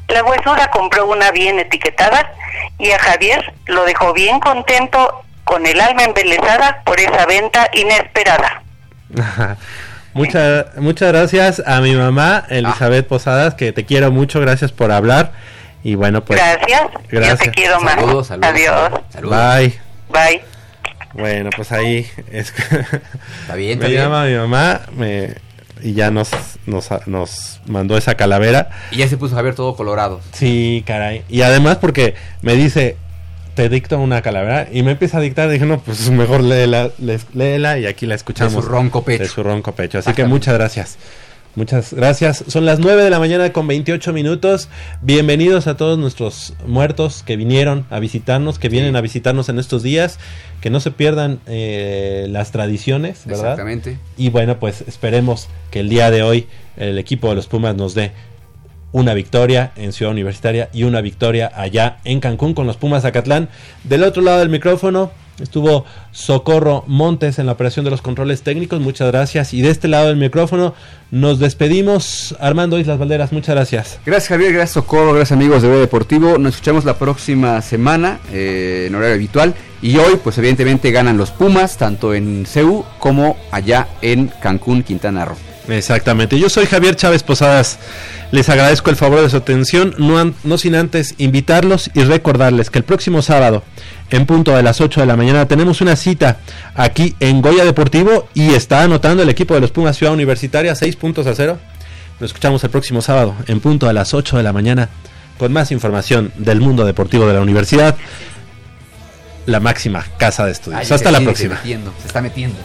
[SPEAKER 4] La huesuda compró una bien etiquetada y a Javier lo dejó bien contento con el alma embelesada por esa venta inesperada.
[SPEAKER 1] Muchas, muchas gracias a mi mamá, Elizabeth Posadas, que te quiero mucho, gracias por hablar. Y bueno, pues.
[SPEAKER 4] gracias, yo
[SPEAKER 1] gracias.
[SPEAKER 4] te quiero más.
[SPEAKER 2] Saludos, saludos.
[SPEAKER 4] Adiós,
[SPEAKER 2] Saludos.
[SPEAKER 1] Bye.
[SPEAKER 4] bye.
[SPEAKER 1] Bueno, pues ahí es
[SPEAKER 2] Está bien, está
[SPEAKER 1] me
[SPEAKER 2] bien.
[SPEAKER 1] llama mi mamá me, y ya nos, nos, nos mandó esa calavera.
[SPEAKER 2] Y ya se puso Javier todo colorado.
[SPEAKER 1] Sí, caray. Y además porque me dice, te dicto una calavera y me empieza a dictar. Dije, no, pues mejor léela, léela y aquí la escuchamos.
[SPEAKER 2] De su ronco pecho.
[SPEAKER 1] De su ronco pecho. Así que muchas gracias. Muchas gracias. Son las 9 de la mañana con 28 minutos. Bienvenidos a todos nuestros muertos que vinieron a visitarnos, que vienen a visitarnos en estos días. Que no se pierdan eh, las tradiciones, ¿verdad?
[SPEAKER 2] Exactamente.
[SPEAKER 1] Y bueno, pues esperemos que el día de hoy el equipo de los Pumas nos dé una victoria en Ciudad Universitaria y una victoria allá en Cancún con los Pumas Zacatlán. Del otro lado del micrófono estuvo Socorro Montes en la operación de los controles técnicos, muchas gracias. Y de este lado del micrófono nos despedimos. Armando Islas Valderas, muchas gracias.
[SPEAKER 2] Gracias Javier, gracias Socorro, gracias amigos de B Deportivo. Nos escuchamos la próxima semana eh, en horario habitual. Y hoy, pues evidentemente ganan los Pumas, tanto en CEU como allá en Cancún, Quintana Roo.
[SPEAKER 1] Exactamente. Yo soy Javier Chávez Posadas. Les agradezco el favor de su atención, no, an- no sin antes invitarlos y recordarles que el próximo sábado, en punto de las 8 de la mañana, tenemos una cita aquí en Goya Deportivo y está anotando el equipo de los Pumas Ciudad Universitaria 6 puntos a 0. Nos escuchamos el próximo sábado, en punto de las 8 de la mañana, con más información del mundo deportivo de la universidad, la máxima casa de estudios.
[SPEAKER 2] Ay,
[SPEAKER 1] Hasta
[SPEAKER 2] se
[SPEAKER 1] la
[SPEAKER 2] sigue
[SPEAKER 1] próxima.
[SPEAKER 2] metiendo, se está metiendo.